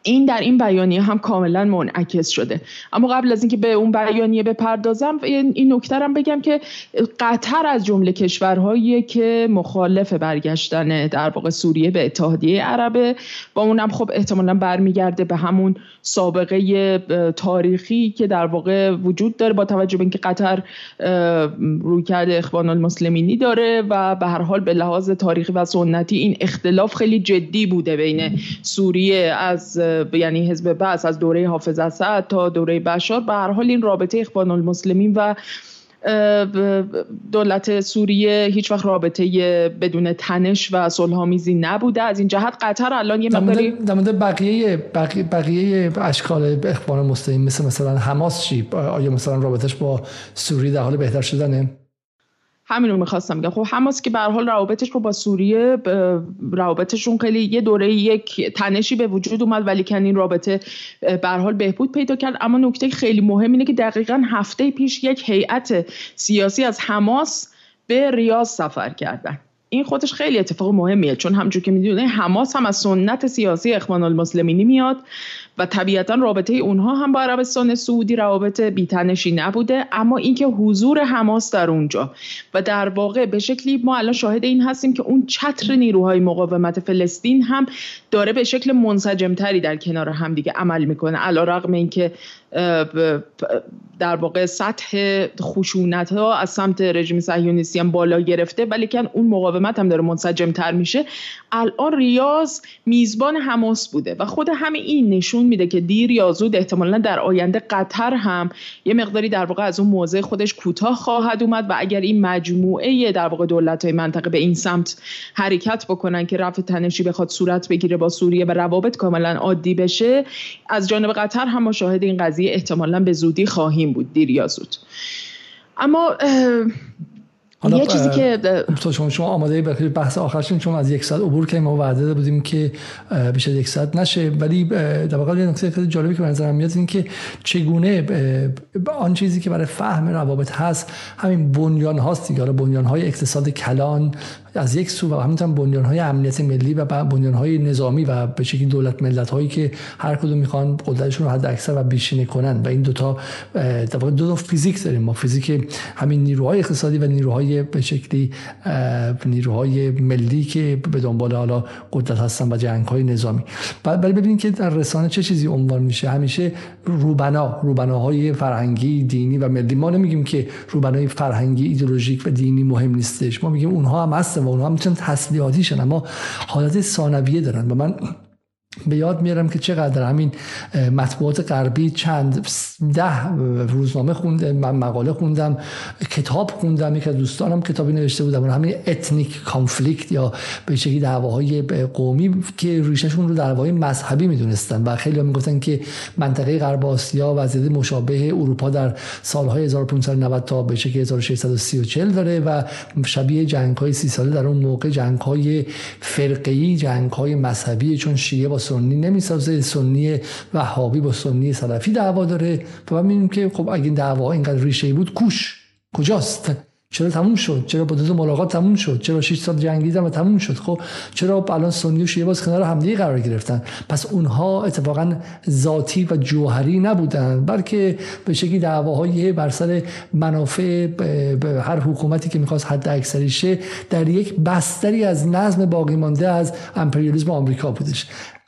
B: این در این بیانیه هم کاملا منعکس شده. اما قبل از اینکه به اون بیانیه بپردازم این نکته هم بگم که قطر از جمله کشورهایی که مخالف برگشتن در واقع سوریه به اتحادیه عربه با اونم خب احتمالا برمیگرده به همون سابقه تاریخی که در واقع وجود داره با توجه به اینکه قطر رویکرد اخوان المسلمینی داره و به هر حال به لحاظ تاریخی و سنتی این اختلاف خیلی جدی بوده بین سوریه از یعنی حزب بعث از دوره حافظ اسد تا دوره بشار. به هر حال این رابطه اخوان المسلمین و دولت سوریه هیچ وقت رابطه بدون تنش و صلحآمیزی نبوده. از این جهت قطر الان یه مقداری
A: در مورد بقیه بقیه اشکال اخوان مسلمین مثل مثلا حماس چی؟ آیا مثلا رابطش با سوریه در حال بهتر شدنه؟
B: همین رو می‌خواستم بگم. خب حماس که به حال روابطش رو با سوریه روابطشون خیلی یه دوره یک تنشی به وجود اومد ولی کن این رابطه به حال بهبود پیدا کرد. اما نکته خیلی مهم اینه که دقیقا هفته پیش یک هیئت سیاسی از حماس به ریاض سفر کردن. این خودش خیلی اتفاق مهمیه چون همچون که می‌دونه حماس هم از سنت سیاسی اخوان المسلمینی میاد. و طبیعتا رابطه اونها هم با عربستان سعودی روابط بیتنشی نبوده اما اینکه حضور حماس در اونجا و در واقع به شکلی ما الان شاهد این هستیم که اون چتر نیروهای مقاومت فلسطین هم داره به شکل منسجمتری در کنار همدیگه عمل می‌کنه. علا رقم اینکه در واقع سطح خشونت ها از سمت رژیم صهیونیستی هم بالا گرفته ولی که اون مقاومت هم داره منسجم تر میشه. الان ریاض میزبان حماس بوده و خود همه این نشون میده که دیر یا زود احتمالا در آینده قطر هم یه مقداری در واقع از اون موضع خودش کوتاه خواهد اومد و اگر این مجموعه در واقع دولت های منطقه به این سمت حرکت بکنن که رفع تنشی بخواد صورت بگیره با سوریه و روابط کاملا عادی بشه از جانب قطر هم ما شاهد این قضیه احتمالا به زودی خواهیم بود دیر یا زود. اما
A: حالا یه چیزی که تو شما شما آماده برای بحث آخرشون چون از یک ساعت عبور که ما وعده بودیم که بیشتر یک ساعت نشه. ولی در واقع یه نکته خیلی جالبی که به نظرم میاد این که چگونه آن چیزی که برای فهم روابط هست همین بنیان هاست دیگه. بنیان های اقتصاد کلان از یک سو و همینطور بنیان های امنیت ملی و بنیان های نظامی و به شکلی دولت ملت هایی که هر کدوم می‌خوان قدرتشون رو حد اکثر و بیشینه کنن. و این دوتا دو تا فیزیک داریم ما. فیزیک همین نیروهای اقتصادی و نیروهای به شکلی نیروهای ملی که به دنبال حالا قدرت هستن و جنگ های نظامی ولی ببینید که در رسانه چه چیزی عنوان میشه. همیشه روبنا روبناهای فرهنگی دینی و ملی. ما نمیگیم که روبنای فرهنگی ایدئولوژیک و دینی مهم نیستش. ما میگیم اونها هم هستن و اونها می‌تونن تسلیحاتی اما حالت ثانویه دارن و من به یاد میارم که چقدر همین مطبوعات غربی چند ده روزنامه خوندم من مقاله خوندم کتاب خوندم یک از دوستانم کتابی نوشته بودم همین ethnic conflict یا به شکلی دعواهای قومی که ریشهشون رو دعواهای مذهبی می‌دونستن و خیلی هم می‌گفتن که منطقه غرب آسیا وضعیت مشابه اروپا در سالهای 1590 تا به شکلی 1630 داره و شبیه جنگ های سی ساله در اون موقع جنگ های فرقه‌ای جنگ های مذهبی چون شیعه با سنی نمی‌سازه سنی وهابی با سنی سلفی دعوا داره و من می‌بینیم که خب اگه دعوا اینقدر ریشه بود کوش کجاست؟ چرا تموم شد؟ چرا با دو ملاقات تموم شد؟ چرا 6 سال جنگیدن و تموم شد؟ خب چرا الان سنی و شیعه باز کنار همدیگه قرار گرفتن؟ پس اونها اتفاقا ذاتی و جوهری نبودن بلکه به شکلی دعواهای بر سر منافع هر حکومتی که می‌خواست حد اکثری شه در یک بستری از نظم باقی مانده از امپریالیسم آمریکا بودش.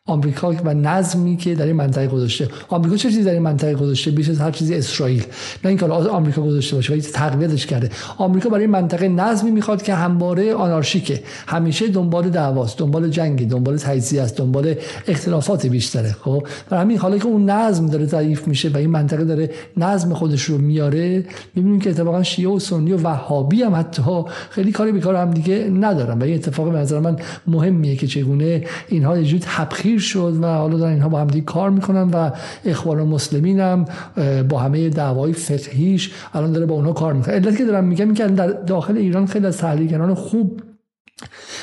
A: آمریکا و نظمی که در این منطقه گذاشته. آمریکا چه چیزی در این منطقه گذاشته؟ بیش از هر چیزی اسرائیل. نه اینکه آمریکا گذاشته باشه ولی تقویتش کرده. آمریکا برای این منطقه نظمی می‌خواد که همواره آنارشیکه. همیشه دنبال دعواست دنبال جنگ دنبال تجزیه است دنبال اختلافات بیشتره خب؟ و همین حالا که اون نظم داره ضعیف میشه و این منطقه داره نظم خودش رو میاره می‌بینیم که اتفاقا شیعه و سنی و وهابی هم حتی خیلی کاری به کار هم دیگه ندارن. و این اتفاق به نظر من مهمیه که چگونه اینها یه شد و حالا در اینها با هم کار می‌کنن و اخوان مسلمین هم با همه دعوای فقهیش الان داره با اونها کار می‌کنه. علت که دارم میگم که در داخل ایران خیلی از تحلیلگران خوب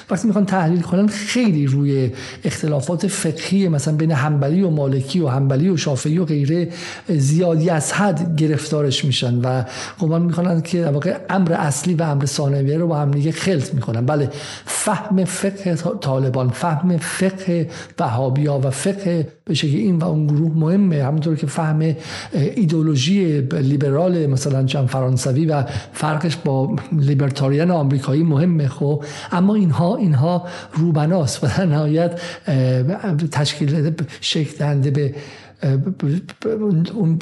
A: وقتی می‌خوان تحلیل کنن خیلی روی اختلافات فقهی مثلا بین همبلی و مالکی و همبلی و شافعی و غیره زیادی از حد گرفتارش میشن و گمان می‌کنن که واقع امر اصلی و امر ثانویه رو با هم دیگه خلط می‌کنن. بله فهم فقه طالبان فهم فقه وهابیا و فقه به شکل این و اون گروه مهمه. همونطور که فهم ایدولوژی لیبرال مثلا جان فرانسوی و فرقش با لیبرتاریان آمریکایی مهمه خب. اما اینها اینها روبناست و در نهایت تشکیل شکل دهنده به اون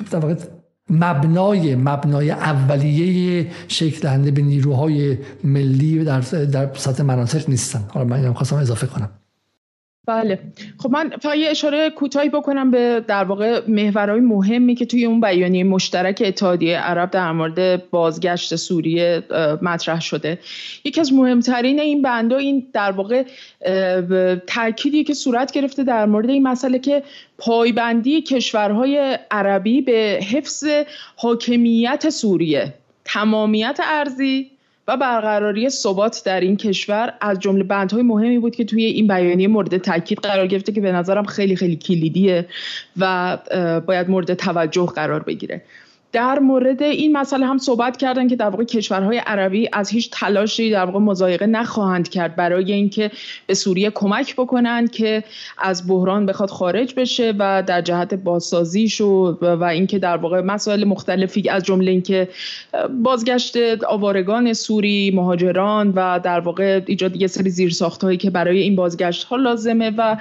A: مبنای مبنای اولیه شکل دهنده به نیروهای ملی در در سطح مناطق نیستن. حالا من خواستم اضافه کنم.
B: بله. خب من فقط یه اشاره کوتاهی بکنم به در واقع محورهای مهمی که توی اون بیانیه مشترک اتحادیه عرب در مورد بازگشت سوریه مطرح شده. یکی از مهمترین این بنده این در واقع تأکیدی که صورت گرفته در مورد این مسئله که پایبندی کشورهای عربی به حفظ حاکمیت سوریه تمامیت ارزی و برقراری ثبات در این کشور از جمله بندهای مهمی بود که توی این بیانیه مورد تاکید قرار گرفته که به نظرم خیلی خیلی کلیدیه و باید مورد توجه قرار بگیره. در مورد این مسئله هم صحبت کردن که در واقع کشورهای عربی از هیچ تلاشی در واقع مضایقه نخواهند کرد برای اینکه به سوریه کمک بکنند که از بحران بخواد خارج بشه و در جهت بازسازیش و, و اینکه در واقع مسائل مختلفی از جمله اینکه بازگشت آوارگان سوری مهاجران و در واقع ایجاد یه سری زیرساختهایی که برای این بازگشت ها لازمه و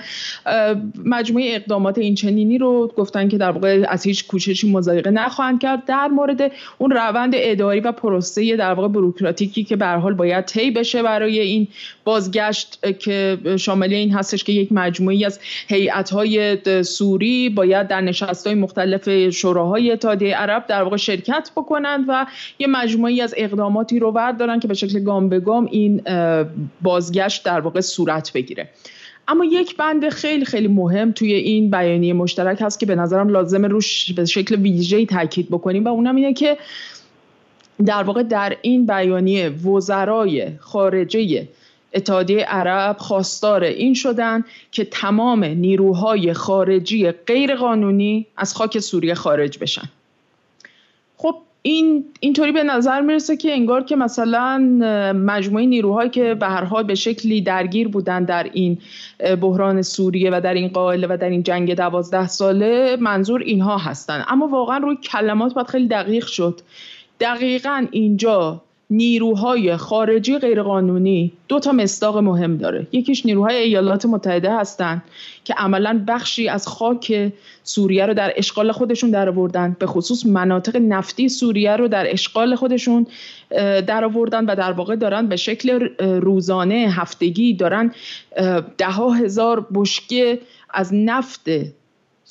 B: مجموعه اقدامات این چنینی رو گفتن که در واقع از هیچ کوششی مضایقه نخواهند کرد. در مورد اون روند اداری و پروسه در واقع بروکراتیکی که به حال باید طی بشه برای این بازگشت که شامل این هستش که یک مجموعی از هیئت‌های سوری باید در نشست‌های مختلف شوراهای اتحادیه عرب در واقع شرکت بکنند و یه مجموعی از اقداماتی رو بردارن که به شکل گام به گام این بازگشت در واقع صورت بگیره. اما یک بند خیلی خیلی مهم توی این بیانیه مشترک هست که به نظرم لازم روش به شکل ویژه‌ای تاکید بکنیم و اونم اینه که در واقع در این بیانیه وزرای خارجه اتحادیه عرب خواستار این شدن که تمام نیروهای خارجی غیرقانونی از خاک سوریه خارج بشن. این اینطوری به نظر می‌رسه که انگار که مثلا مجموعه نیروهایی که به هر حال به شکلی درگیر بودن در این بحران سوریه و در این قائله و در این جنگ دوازده ساله منظور اینها هستن. اما واقعا روی کلمات باید خیلی دقیق شد. دقیقا اینجا نیروهای خارجی غیرقانونی دو تا مصداق مهم داره. یکیش نیروهای ایالات متحده هستند که عملا بخشی از خاک سوریه رو در اشغال خودشون در آوردن به خصوص مناطق نفتی سوریه رو در اشغال خودشون در آوردن و در واقع دارن به شکل روزانه هفتگی دارن ده هزار بشکه از نفت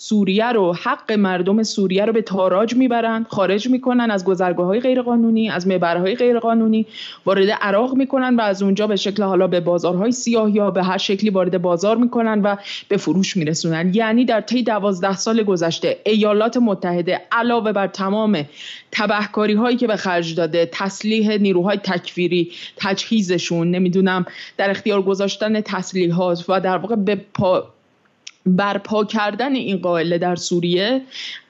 B: سوریه رو حق مردم سوریه رو به تاراج می‌برن خارج می‌کنن از گذرگاه های غیرقانونی از غیر غیرقانونی وارد عراق می‌کنن و از اونجا به شکل حالا به بازارهای سیاه یا به هر شکلی وارد بازار می‌کنن و به فروش میرسونن. یعنی در طی دوازده سال گذشته ایالات متحده علاوه بر تمام تبهکاری هایی که به خرج داده تسلیح نیروهای تکفیری تجهیزشون نمی‌دونم در اختیار گذاشتن تسلیحات و در واقع به پا برپا کردن این قائله در سوریه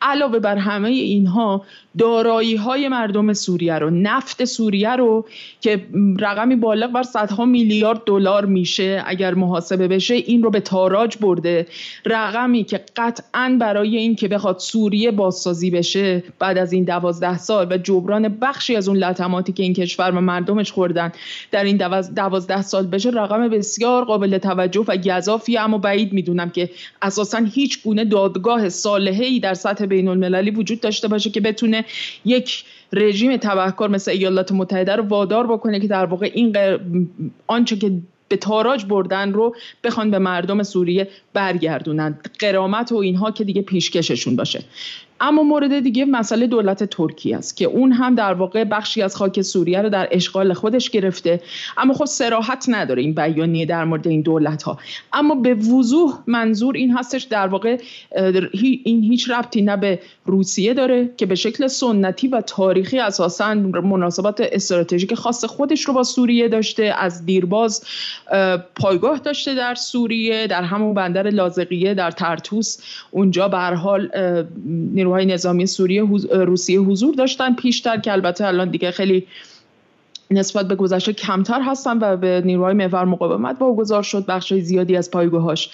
B: علاوه بر همه اینها دارایی های مردم سوریه رو نفت سوریه رو که رقمی بالغ بر صدها میلیارد دلار میشه اگر محاسبه بشه این رو به تاراج برده. رقمی که قطعا برای این که بخواد سوریه بازسازی بشه بعد از این دوازده سال و جبران بخشی از اون لطماتی که این کشور و مردمش خوردن در این دوازده سال بشه رقم بسیار قابل توجه و گذافی اما بعید می‌دونم که اساسا هیچ گونه دادگاه صالحه در سطح بین المللی وجود داشته باشه که بتونه یک رژیم تبهکار مثل ایالات متحده رو وادار بکنه که در واقع این آنچه که به تاراج بردن رو بخوان به مردم سوریه برگردونن. قرامت و اینها که دیگه پیشکششون باشه. اما مورد دیگه مسئله دولت ترکیه است که اون هم در واقع بخشی از خاک سوریه رو در اشغال خودش گرفته. اما خب سراحت نداره این بیانیه در مورد این دولت ها اما به وضوح منظور این هستش در واقع این هیچ ربطی نه به روسیه داره که به شکل سنتی و تاریخی اساسا مناسبات استراتژیک خاص خودش رو با سوریه داشته از دیرباز پایگاه داشته در سوریه در همون بندر لازقیه در ترتوس. اونجا به حال نیروهای نظامی سوریه روسیه حضور داشتن. پیشتر که البته الان دیگه خیلی نسبت به گذشته کمتر هستن و به نیروهای محور مقاومت واگذار شد بخش زیادی از پایگاهاش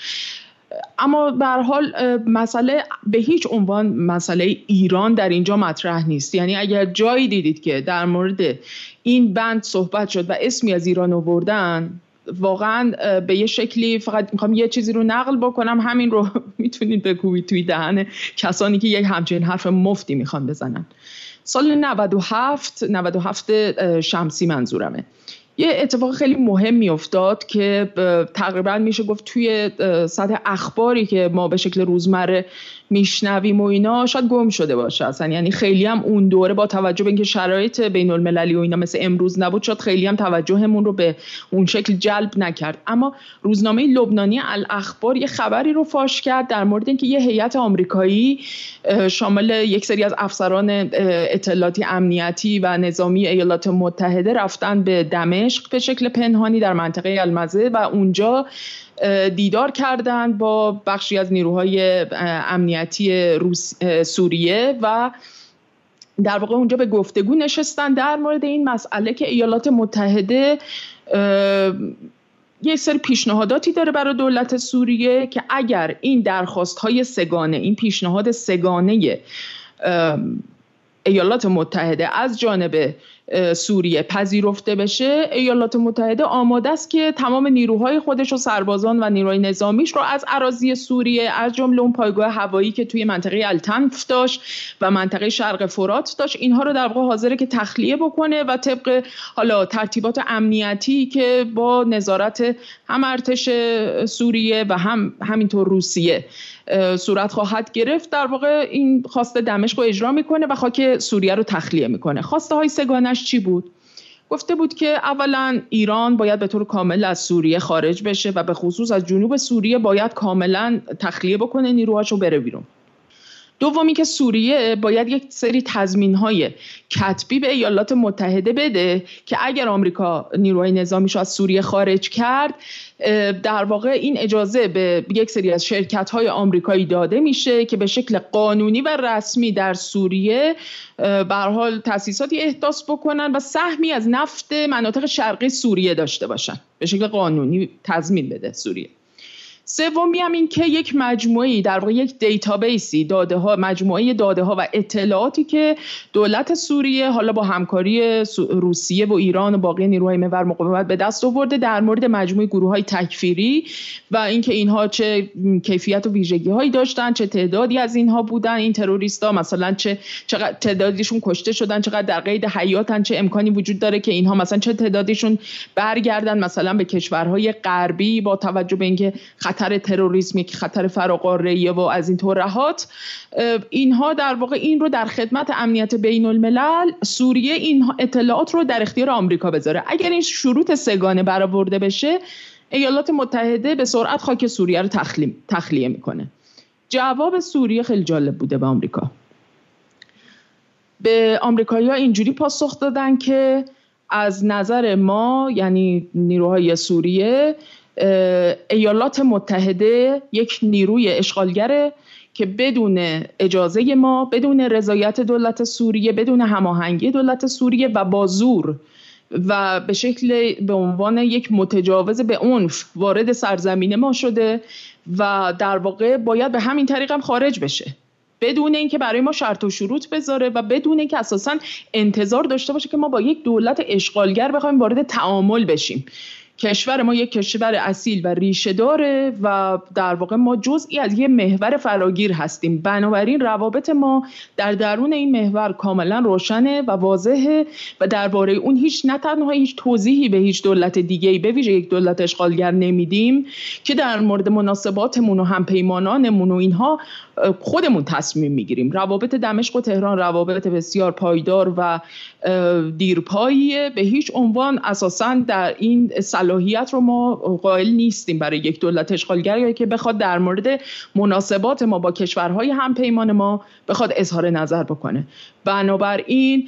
B: اما به حال مسئله به هیچ عنوان مسئله ایران در اینجا مطرح نیست. یعنی اگر جایی دیدید که در مورد این بند صحبت شد و اسمی از ایران آوردن واقعا به یه شکلی فقط می‌خوام یه چیزی رو نقل بکنم. همین رو می‌تونید بگویید توی دهن کسانی که یک همچین حرف مفتی می‌خوان بزنن. سال 97 97 شمسی منظورمه. یه اتفاق خیلی مهمی افتاد که تقریبا میشه گفت توی سطح اخباری که ما به شکل روزمره میشنویم و اینا شاید گم شده باشه اصلا. یعنی خیلی هم اون دوره با توجه به اینکه شرایط بین المللی و اینا مثل امروز نبود شاید خیلی هم توجهمون رو به اون شکل جلب نکرد. اما روزنامه لبنانی الاخبار یه خبری رو فاش کرد در مورد اینکه یه هیئت آمریکایی شامل یک سری از افسران اطلاعاتی امنیتی و نظامی ایالات متحده رفتن به دمشق به شکل پنهانی در منطقه المزه و اونجا دیدار کردند با بخشی از نیروهای امنیتی روس سوریه و در واقع اونجا به گفتگو نشستن در مورد این مسئله که ایالات متحده یک سری پیشنهاداتی داره برای دولت سوریه که اگر این درخواست های سگانه این پیشنهاد سگانه ایالات متحده از جانب سوریه پذیرفته بشه ایالات متحده آماده است که تمام نیروهای خودش و سربازان و نیروهای نظامیش رو از اراضی سوریه از جمله اون پایگاه هوایی که توی منطقه التنف داشت و منطقه شرق فرات داشت اینها رو در واقع حاضره که تخلیه بکنه و طبق حالا ترتیبات امنیتی که با نظارت هم ارتش سوریه و هم همینطور روسیه صورت خواهد گرفت. در واقع این خواسته دمشق رو اجرا می‌کنه و خاک سوریه رو تخلیه می‌کنه. خواسته های سگانش چی بود؟ گفته بود که اولا ایران باید به طور کامل از سوریه خارج بشه و به خصوص از جنوب سوریه باید کاملا تخلیه بکنه نیروهاشو بره بیرون. دومی که سوریه باید یک سری تضمین های کتبی به ایالات متحده بده که اگر آمریکا نیروهای نظامیش از سوریه خارج کرد در واقع این اجازه به یک سری از شرکت های آمریکایی داده میشه که به شکل قانونی و رسمی در سوریه به حال تاسیساتی احداث بکنن و سهمی از نفت مناطق شرقی سوریه داشته باشن. به شکل قانونی تضمین بده سوریه. سومی هم این که یک مجموعه در واقع یک دیتابیسی داده ها مجموعه داده ها و اطلاعاتی که دولت سوریه حالا با همکاری روسیه و ایران و باقی نیروهای محور مقاومت به دست آورده در مورد مجموعه گروه های تکفیری و اینکه اینها چه کیفیت و ویژگی هایی داشتن چه تعدادی از اینها بودن این تروریستا مثلا چه چقدر تعدادیشون کشته شدن چقدر در قید حیاتن چه امکانی وجود داره که اینها مثلا چه تعدادیشون برگردن مثلا به کشورهای غربی با توجه به اینکه خطر تروریسمی که خطر فراقاره و از این تورهات اینها در واقع این رو در خدمت امنیت بین الملل سوریه این اطلاعات رو در اختیار آمریکا بذاره. اگر این شروط سگانه برآورده بشه ایالات متحده به سرعت خاک سوریه رو تخلیه می‌کنه. جواب سوریه خیلی جالب بوده به آمریکا. به آمریکایی‌ها اینجوری پاسخ دادن که از نظر ما یعنی نیروهای سوریه ایالات متحده یک نیروی اشغالگره که بدون اجازه ما بدون رضایت دولت سوریه بدون هماهنگی دولت سوریه و با زور و به شکل به عنوان یک متجاوز به عنف وارد سرزمین ما شده و در واقع باید به همین طریق هم خارج بشه. بدون اینکه برای ما شرط و شروط بذاره و بدون اینکه اساسا انتظار داشته باشه که ما با یک دولت اشغالگر بخوایم وارد تعامل بشیم. کشور ما یک کشور اصیل و ریشه داره و در واقع ما جزئی از یه محور فراگیر هستیم. بنابراین روابط ما در درون این محور کاملا روشنه و واضحه و درباره اون هیچ نه تنها هیچ توضیحی به هیچ دولت دیگه به ویژه یک دولت اشغالگر نمیدیم که در مورد مناسباتمون و همپیمانانمون و اینها خودمون تصمیم می‌گیریم. روابط دمشق و تهران روابط بسیار پایدار و دیرپاییه. به هیچ عنوان اساسا در این صلاحیت رو ما قائل نیستیم برای یک دولت اشغالگر که بخواد در مورد مناسبات ما با کشورهای همپیمان ما بخواد اظهار نظر بکنه. بنابراین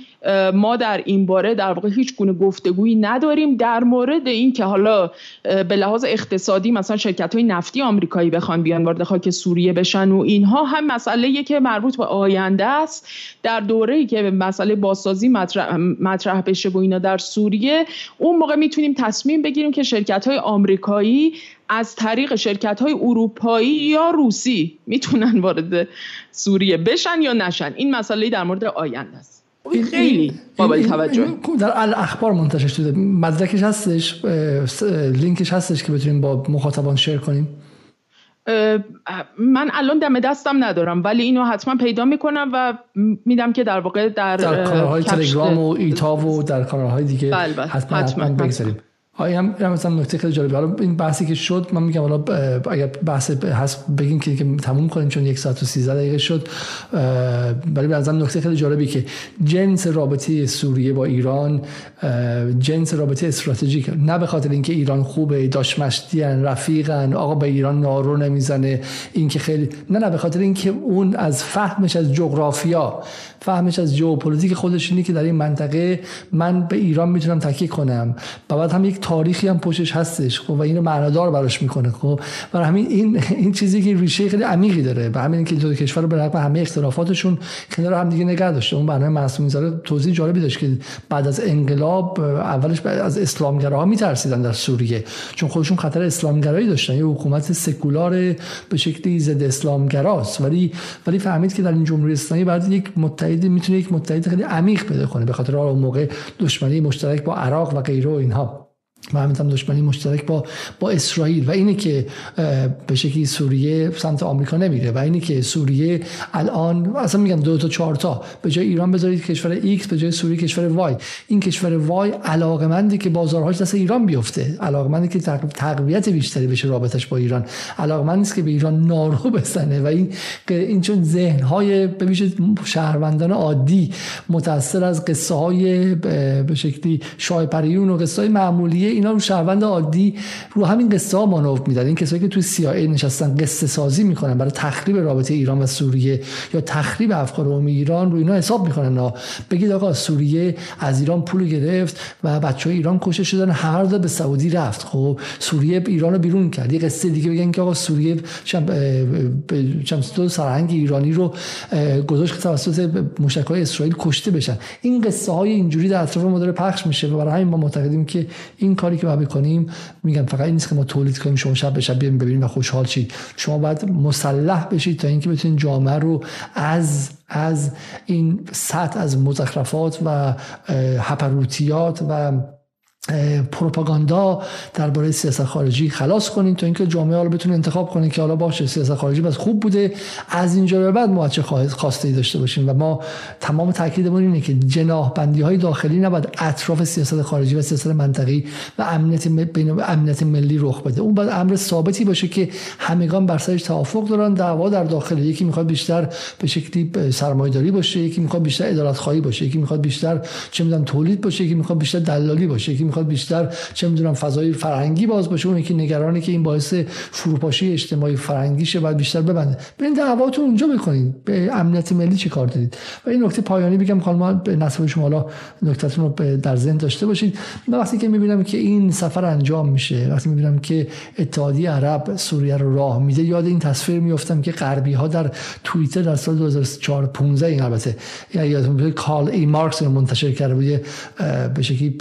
B: ما در این باره در واقع هیچ گونه گفتگویی نداریم در مورد این که حالا به لحاظ اقتصادی مثلا شرکت های نفتی آمریکایی بخوان بیان وارد خاک سوریه بشن و اینها هم مسئله که مربوط به آینده است. در دوره ای که مسئله بازسازی مطرح, مطرح بشه و اینا در سوریه اون موقع می‌تونیم تصمیم بگیریم که شرکت های آمریکایی از طریق شرکت های اروپایی یا روسی می‌تونن وارد سوریه بشن یا نشن. این مسئله در مورد آینده است. این خیلی قابل توجه.
A: در اخبار منتشر شده. مدرکش هستش لینکش هستش که بتونیم با مخاطبان شیر کنیم؟
B: من الان دم دستم ندارم ولی اینو حتما پیدا می‌کنم و میدم که در واقع در
A: در کانال تلگرام و ایتا و در کانال های دیگه بله بله. حتما, حتما, حتما. بگذاریم. آیا هم مثلا نکته خیلی جالبه. حالا این بحثی که شد من میگم حالا اگر بحث هست بگیم که تموم کنیم چون یک ساعت و 13 دقیقه شد ولی به نظرم نکته خیلی جالبی که جنس رابطه سوریه با ایران جنس رابطه استراتژیک نه به خاطر اینکه ایران خوبه داش مشتیان رفیقن آقا به ایران نارو نمی‌زنه اینکه خیلی نه نه به خاطر اینکه اون از فهمش از جغرافیا فهمش از ژئوپلیتیک خودش اینه که در این منطقه من به ایران می‌تونم تکیه کنم. بعد هم یک تاریخی هم پشتش هستش خب و اینو معنادار براش می‌کنه خب. برای همین این این چیزی که ریشه خیلی عمیقی داره. و همین که دو کشور رو به رغم همه اختلافاتشون کنار هم دیگه نگه داشته. اون برنامه معصوم می‌ذاره توضیح جالبی داشت که بعد از انقلاب اولش از اسلامگراها میترسیدن در سوریه چون خودشون خطر اسلامگرایی داشتن. یه حکومت سکولار به شکلی ضد اسلامگراست. ولی ولی فهمید که در این جمهوری اسلامی بعد یک متحد می‌تونه یک متحد خیلی عمیق پیدا کنه به خاطر اون موقع دشمنی مشترک با عراق و غیره و اینها. و همین هم دشمنی مشترک با با اسرائیل و اینه که به شکلی سوریه سمت آمریکا نمیره و اینه که سوریه الان اصلا میگم دو تا چهار تا. به جای ایران بذارید کشور X به جای سوریه کشور Y. این کشور Y علاقمندی که بازارهاش دست ایران بیفته. علاقمندی که تقویت بیشتری بشه رابطش با ایران. علاقمندی است که به ایران نارو بزنه و این این چون ذهن های به شهروندان عادی متاثر از قصه های به شکلی شاه پریون و قصه های معمولی اینا رو شهروند عادی رو همین قصه ها مانور میدن این کسایی که توی CIA نشستن قصه سازی می‌کنن برای تخریب رابطه ایران و سوریه یا تخریب افکار عمومی ایران رو اینا حساب می‌کنن. نه بگید آقا سوریه از ایران پول گرفت و بچه ایران کشته شدن. هر داد به سعودی رفت. خب سوریه ایران رو بیرون کرد. یه قصه دیگه بگن که آقا سوریه چم چم تو سرهنگ ایرانی رو گذاشت که توسط موشک‌های اسرائیل کشته بشن. این قصه های اینجوری در اطراف ما پخش میشه و برای همین ما معتقدیم که این کاری که باید بکنیم میگم فقط این نیست که ما تولید کنیم شما شب به شب ببینیم و خوشحال شید. شما باید مسلح بشید تا اینکه بتونید جامعه رو از از این سطح از مزخرفات و هپروتیات و پروپاگاندا درباره سیاست خارجی خلاص کنین تا اینکه جامعه حالا بتونه انتخاب کنه که حالا باشه سیاست خارجی بس خوب بوده. از اینجا به بعد ما چه خواسته ای داشته باشیم؟ و ما تمام تاکیدمون اینه که جناح بندی های داخلی نباید اطراف سیاست خارجی و سیاست منطقی و امنیت بین امنیت ملی رخ بده. اون باید امر ثابتی باشه که همگان بر سرش توافق دارن دعوا در داخل یکی می‌خواد بیشتر به شکلی سرمایه‌داری باشه یکی می‌خواد بیشتر ادارت خواهی باشه یکی می‌خواد بیشتر چه می‌دونم تولید باشه یکی می‌خواد بیشتر دلالی باشه یکی می‌خواد بیشتر چه می‌دونم فضای فرهنگی باز باشه. اون یکی نگرانی که این باعث فروپاشی اجتماعی فرهنگی شه بعد بیشتر ببنده. برین دعواتون اونجا بکنید به امنیت ملی چه کار دارید؟ و این نکته پایانی بگم خانم به نصب شما حالا نکتهتون رو در ذهن داشته باشید. من وقتی که می‌بینم که این سفر انجام میشه وقتی می‌بینم که اتحادیه عرب سوریه رو راه میده یاد این تصویر میفتم که غربی ها در توییتر در سال 2004 15 این البته. یادتون کال ای مارکس رو منتشر کرده بود به شکلی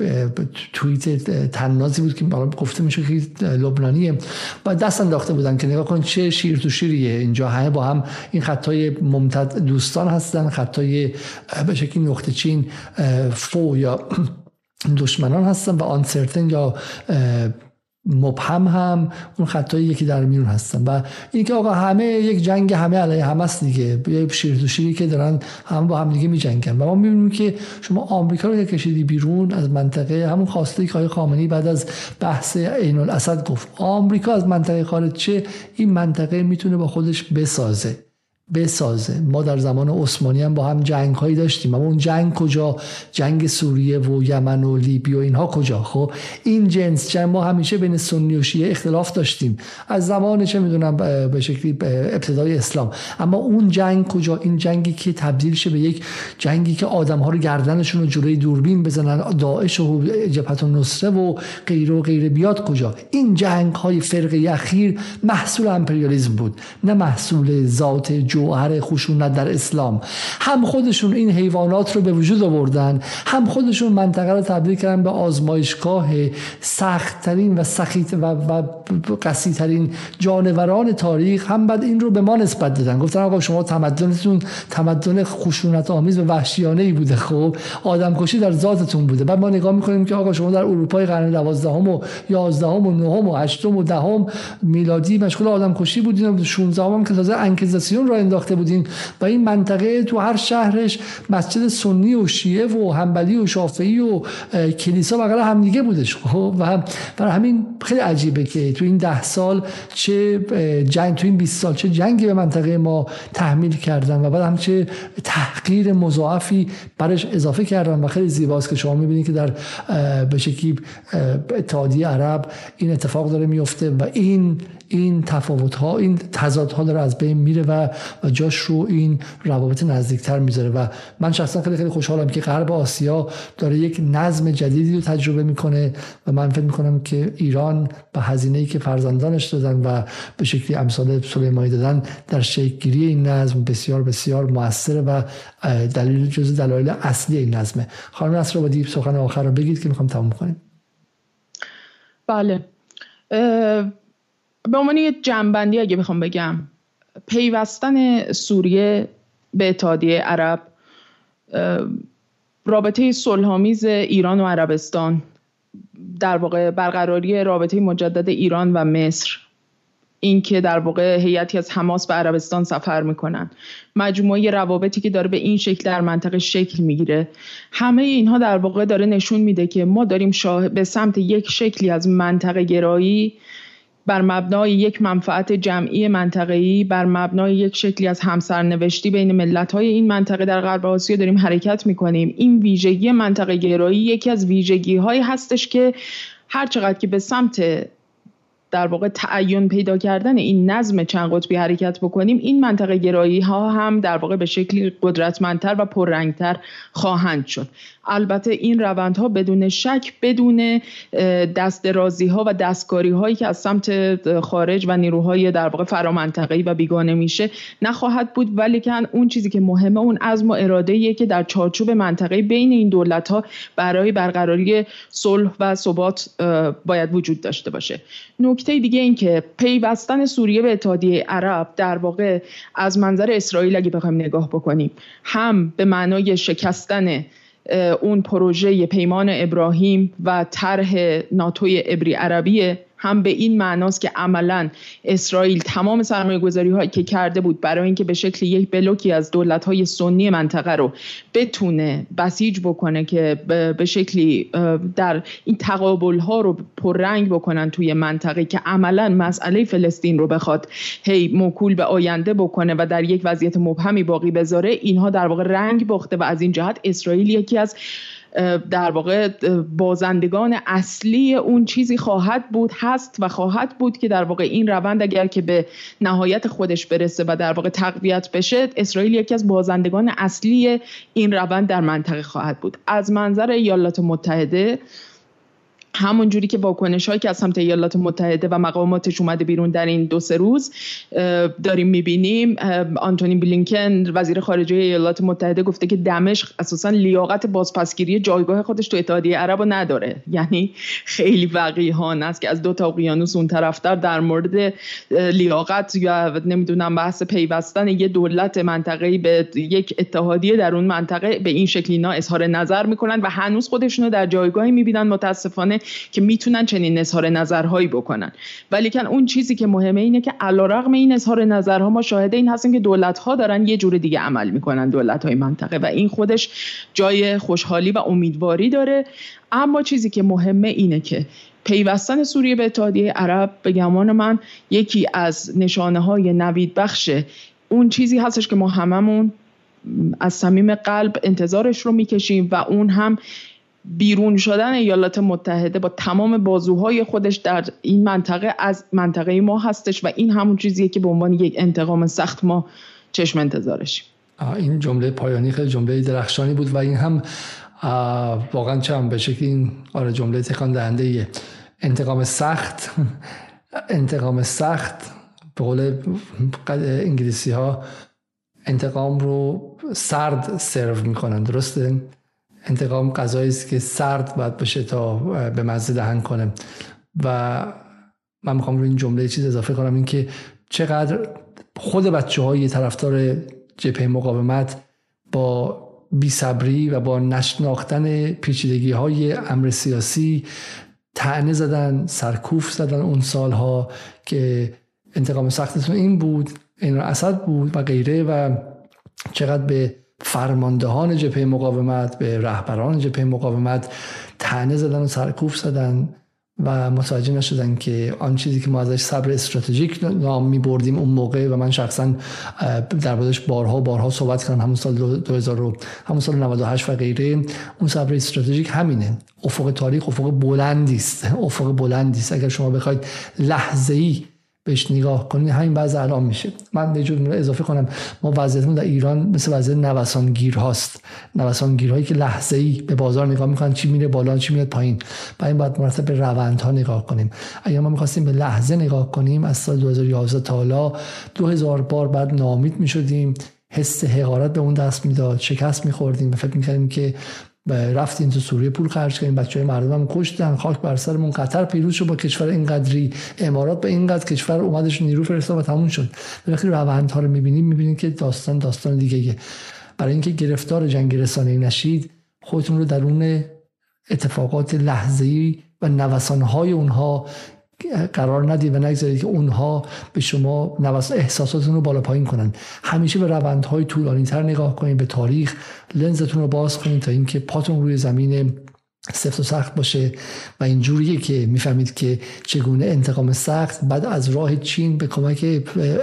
A: توییت تنازی بود که گفته میشه که لبنانیه. و دست انداخته بودن که نگاه کن چه شیر تو شیریه. اینجا همه با هم این خطای ممتد دوستان هستن خطای به شکلی نقطه چین فو یا دشمنان هستن و آنسرتن یا مبهم هم اون خطایی یکی در میون هستن. و اینکه آقا همه یک جنگ همه علیه همه است دیگه. یه شیر شیری که دارن هم با هم دیگه میجنگن. و ما می‌بینیم که شما آمریکا رو کشیدی بیرون از منطقه همون خواسته که آقای خامنه‌ای بعد از بحث عین الاسد گفت. آمریکا از منطقه خارج چه؟ این منطقه می‌تونه با خودش بسازه. بسازه. ما در زمان عثمانی هم با هم جنگ هایی داشتیم. اما اون جنگ کجا؟ جنگ سوریه و یمن و لیبی و اینها کجا؟ خب این جنس جنگ ما همیشه بین سنی و شیعه اختلاف داشتیم. از زمان چه می‌دونم به شکلی ابتدای اسلام. اما اون جنگ کجا؟ این جنگی که تبدیل شه به یک جنگی که آدم ها رو گردنشون رو جلوی دوربین بزنن داعش و جبهت نصره و غیره و غیره بیاد کجا؟ این جنگ های فرقه اخیر محصول امپریالیسم بود نه محصول ذات جوهر خشونت در اسلام. هم خودشون این حیوانات رو به وجود آوردن هم خودشون منطقه رو تبدیل کردن به آزمایشگاه سختترین و سخیت و, و قصیترین جانوران تاریخ هم بعد این رو به ما نسبت دادن. گفتن آقا شما تمدنتون تمدن خشونت آمیز و وحشیانه ای بوده خب؟ آدم کشی در ذاتتون بوده. بعد ما نگاه می‌کنیم که آقا شما در اروپای قرن 12 و 11 و 9 و 8 و 10 میلادی مشغول آدم کشی بودین و 16 هم که تازه انکیزاسیون را انداخته بودیم و این منطقه تو هر شهرش مسجد سنی و شیعه و همبلی و شافعی و کلیسا بغل همدیگه بودش خب؟ و برای همین خیلی عجیبه که تو این ده سال چه جنگ تو این 20 سال چه جنگی به منطقه ما تحمیل کردن و بعد هم چه تحقیر مضاعفی برش اضافه کردن و خیلی زیباست که شما می‌بینید که در به شکلی اتحادیه عرب این اتفاق داره میفته و این این تفاوت ها این تضاد ها داره از بین میره و, جاش رو این روابط نزدیکتر می‌ذاره و من شخصا خیلی خیلی خوشحالم که غرب آسیا داره یک نظم جدیدی رو تجربه می‌کنه و من فکر می‌کنم که ایران به هزینه ای که فرزندانش دادن و به شکلی امثال سلیمانی دادن در گیری این نظم بسیار بسیار موثره و دلیل جز دلایل اصلی این نظمه. خانم نصر آبادی سخن آخر رو بگید که می‌خوام تموم کنیم.
B: بله. به عنوان یه جنبندی اگه بخوام بگم پیوستن سوریه به اتحادیه عرب رابطه صلحآمیز ایران و عربستان در واقع برقراری رابطه مجدد ایران و مصر اینکه در واقع هیئتی از حماس به عربستان سفر می‌کنن. مجموعه روابطی که داره به این شکل در منطقه شکل می‌گیره. همه اینها در واقع داره نشون میده که ما داریم شاه به سمت یک شکلی از منطقه گرایی بر مبنای یک منفعت جمعی منطقه‌ای بر مبنای یک شکلی از همسرنوشتی بین ملت‌های این منطقه در غرب آسیا داریم حرکت می‌کنیم. این ویژگی منطقه گرایی یکی از ویژگی‌هایی هستش که هر چقدر که به سمت در واقع تعین پیدا کردن این نظم چند قطبی حرکت بکنیم این منطقه گرایی ها هم در واقع به شکلی قدرتمندتر و پررنگتر خواهند شد. البته این روندها بدون شک بدون دست ها و دستکاری هایی که از سمت خارج و نیروهای در واقع فرامنطقه‌ای و بیگانه میشه نخواهد بود. ولی که اون چیزی که مهمه اون عزم و اراده که در چارچوب منطقه بین این دولت ها برای برقراری صلح و ثبات باید وجود داشته باشه. نکته دیگه این که پیوستن سوریه به اتحادیه عرب در واقع از منظر اسرائیل اگه بخوایم نگاه بکنیم هم به معنای شکستن اون پروژه پیمان ابراهیم و طرح ناتوی ابری عربیه هم به این معناست که عملا اسرائیل تمام سرمایه گذاری هایی که کرده بود برای اینکه به شکل یک بلوکی از دولت های سنی منطقه رو بتونه بسیج بکنه که به شکلی در این تقابل ها رو پررنگ بکنن توی منطقه که عملا مسئله فلسطین رو بخواد هی موکول به آینده بکنه و در یک وضعیت مبهمی باقی بذاره اینها در واقع رنگ باخته و از این جهت اسرائیل یکی از در واقع بازندگان اصلی اون چیزی خواهد بود هست و خواهد بود که در واقع این روند اگر که به نهایت خودش برسه و در واقع تقویت بشه اسرائیل یکی از بازندگان اصلی این روند در منطقه خواهد بود. از منظر ایالات متحده همون جوری که واکنش هایی که از سمت ایالات متحده و مقاماتش اومده بیرون در این دو سه روز داریم می‌بینیم آنتونی بلینکن وزیر خارجه ایالات متحده گفته که دمشق اساسا لیاقت بازپسگیری جایگاه خودش تو اتحادیه عرب نداره. یعنی خیلی وقیحانه است که از دو تا اقیانوس اون طرفتر در مورد لیاقت یا نمی‌دونم بحث پیوستن یه دولت منطقه‌ای به یک اتحادیه در اون منطقه به این شکلی اظهار نظر می‌کنن و هنوز خودشونو در جایگاهی می‌بینن. متاسفانه که می‌تونن چنین اظهار نظرهایی بکنن. ولی کن اون چیزی که مهمه اینه که علیرغم این اظهار نظرها ما شاهد این هستیم که دولت ها دارن یه جور دیگه عمل می‌کنن دولت های منطقه و این خودش جای خوشحالی و امیدواری داره. اما چیزی که مهمه اینه که پیوستن سوریه به اتحادیه عرب به گمان من یکی از نشانه های نوید بخش اون چیزی هستش که ما هممون از صمیم قلب انتظارش رو می‌کشیم و اون هم بیرون شدن ایالات متحده با تمام بازوهای خودش در این منطقه از منطقه ما هستش و این همون چیزیه که به عنوان یک انتقام سخت ما چشم انتظارشیم
A: این جمله پایانی خیلی جمله درخشانی بود و این هم واقعا چم به شکل این آره جمله تکان دهنده انتقام سخت انتقام سخت به قول انگلیسی ها انتقام رو سرد سرو می‌کنن درسته؟ انتقام غذایی است که سرد باید باشه تا به مزه دهن کنه. و من می‌خوام روی این جمله چیز اضافه کنم این که چقدر خود بچه های طرفدار جبهه مقاومت با بیصبری و با نشناختن پیچیدگی های امر سیاسی تعنه زدن سرکوف زدن اون سالها که انتقام سختتون این بود این اسد بود و غیره و چقدر به فرماندهان جبهه مقاومت به رهبران جبهه مقاومت تنه زدن و سرکوف زدن و متوجه نشدن که آن چیزی که ما ازش صبر استراتژیک نام می بردیم اون موقع و من شخصا در بودش بارها بارها صحبت کردم. همون سال 2000 همون سال 98 و غیره. اون صبر استراتژیک همینه. افق تاریخ افق بلندی است. افق بلندی است. اگر شما بخواید لحظه ای بهش نگاه کنید همین بعض الان میشه. من یه جور اضافه کنم. ما وضعیتمون در ایران مثل وضعیت نوسانگیر هاست. نوسانگیر هایی که لحظه ای به بازار نگاه می‌کنن چی میره بالا چی میاد پایین. و این باید مرتب به روند ها نگاه کنیم. اگر ما می‌خواستیم به لحظه نگاه کنیم از سال 2011 تا حالا 2000 بار بعد نامید می‌شدیم. حس حقارت به اون دست می‌داد. شکست میخوردیم و فکر می‌کردیم که رفتیم تو سوریه پول خرج کردیم. بچه های مردم هم کشتن. خاک بر سرمون. قطر پیروز شد با کشور اینقدری. امارات به اینقدر کشور اومدش نیرو فرستاد و تموم شد. وقتی روندها رو می‌بینیم. می‌بینیم که داستان داستان دیگه برای اینکه گرفتار جنگ رسانه نشید خودتون رو درون اتفاقات لحظه‌ای و نوسانهای اونها قرار ندید و نگذارید که اونها به شما نوس احساساتتون رو بالا پایین کنن. همیشه به روندهای طولانی تر نگاه کنید به تاریخ لنزتون رو باز کنید تا اینکه پاتون روی زمین سفت و سخت باشه و اینجوریه که می‌فهمید که چگونه انتقام سخت بعد از راه چین به کمک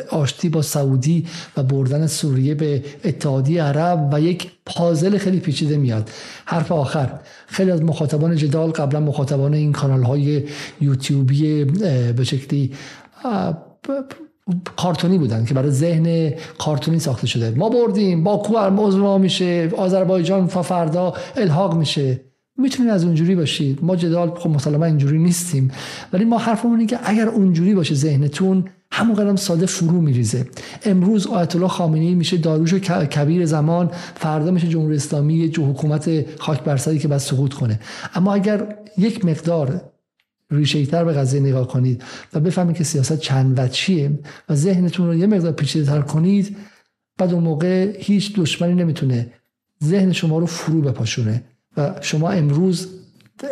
A: آشتی با سعودی و بردن سوریه به اتحادیه عرب و یک پازل خیلی پیچیده میاد. حرف آخر خیلی از مخاطبان جدال قبلا مخاطبان این کانال های یوتیوبی به شکلی کارتونی بودن که برای ذهن کارتونی ساخته شده. ما بردیم باکو عضو میشه آذربایجان فردا الحاق میشه. می‌تونید از اونجوری باشید. ما جدال خب مسلما اینجوری نیستیم. ولی ما حرفمون اینه که اگر اونجوری باشه ذهنتون همون قدم ساده فرو میریزه. امروز آیت الله خامنه‌ای میشه داروش کبیر زمان فردا میشه جمهوری اسلامی جو حکومت خاک برسری که بعد سقوط کنه. اما اگر یک مقدار ریشه تر به قضیه نگاه کنید و بفهمید که سیاست چند وجهیه و ذهنتون رو یه مقدار پیچیده تر کنید بعد اون موقع هیچ دشمنی نمی‌تونه ذهن شما رو فرو بپاشونه. شما امروز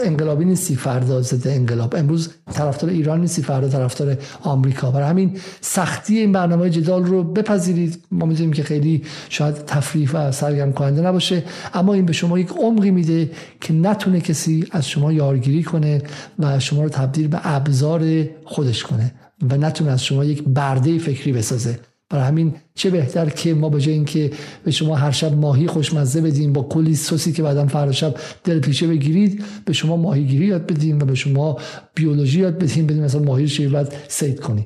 A: انقلابی نیستی فردا ضد انقلاب. امروز طرفدار ایران نیستی فردا طرفدار آمریکا. برای همین سختی این برنامه جدال رو بپذیرید. ما می‌دونیم که خیلی شاید تفریح و سرگرم کننده نباشه اما این به شما یک عمقی میده که نتونه کسی از شما یارگیری کنه و شما رو تبدیل به ابزار خودش کنه و نتونه از شما یک برده فکری بسازه. برای همین چه بهتر که ما به جای اینکه به شما هر شب ماهی خوشمزه بدیم با کلی سوسی که بعدا فردا شب دل پیشه بگیرید به شما ماهیگیری یاد بدیم و به شما بیولوژی یاد بدیم بدیم مثلا ماهی رو بعد سید کنید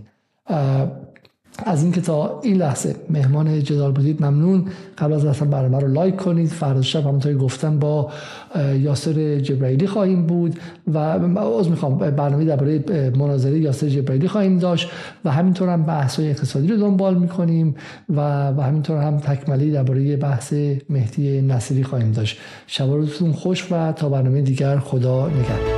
A: از اینکه تا این لحظه مهمان جدال بودید ممنون. قبل از رفتن برنامه رو لایک کنید. فردا شب همونطوری گفتم با یاسر جبرائیلی خواهیم بود و از می‌خوام برنامه درباره مناظره یاسر جبرائیلی خواهیم داشت و همینطور هم بحث اقتصادی رو دنبال می‌کنیم و و همینطور هم تکملی درباره بحث مهدی نصیری خواهیم داشت. شب روزتون خوش و تا برنامه دیگر خدا نگهدار.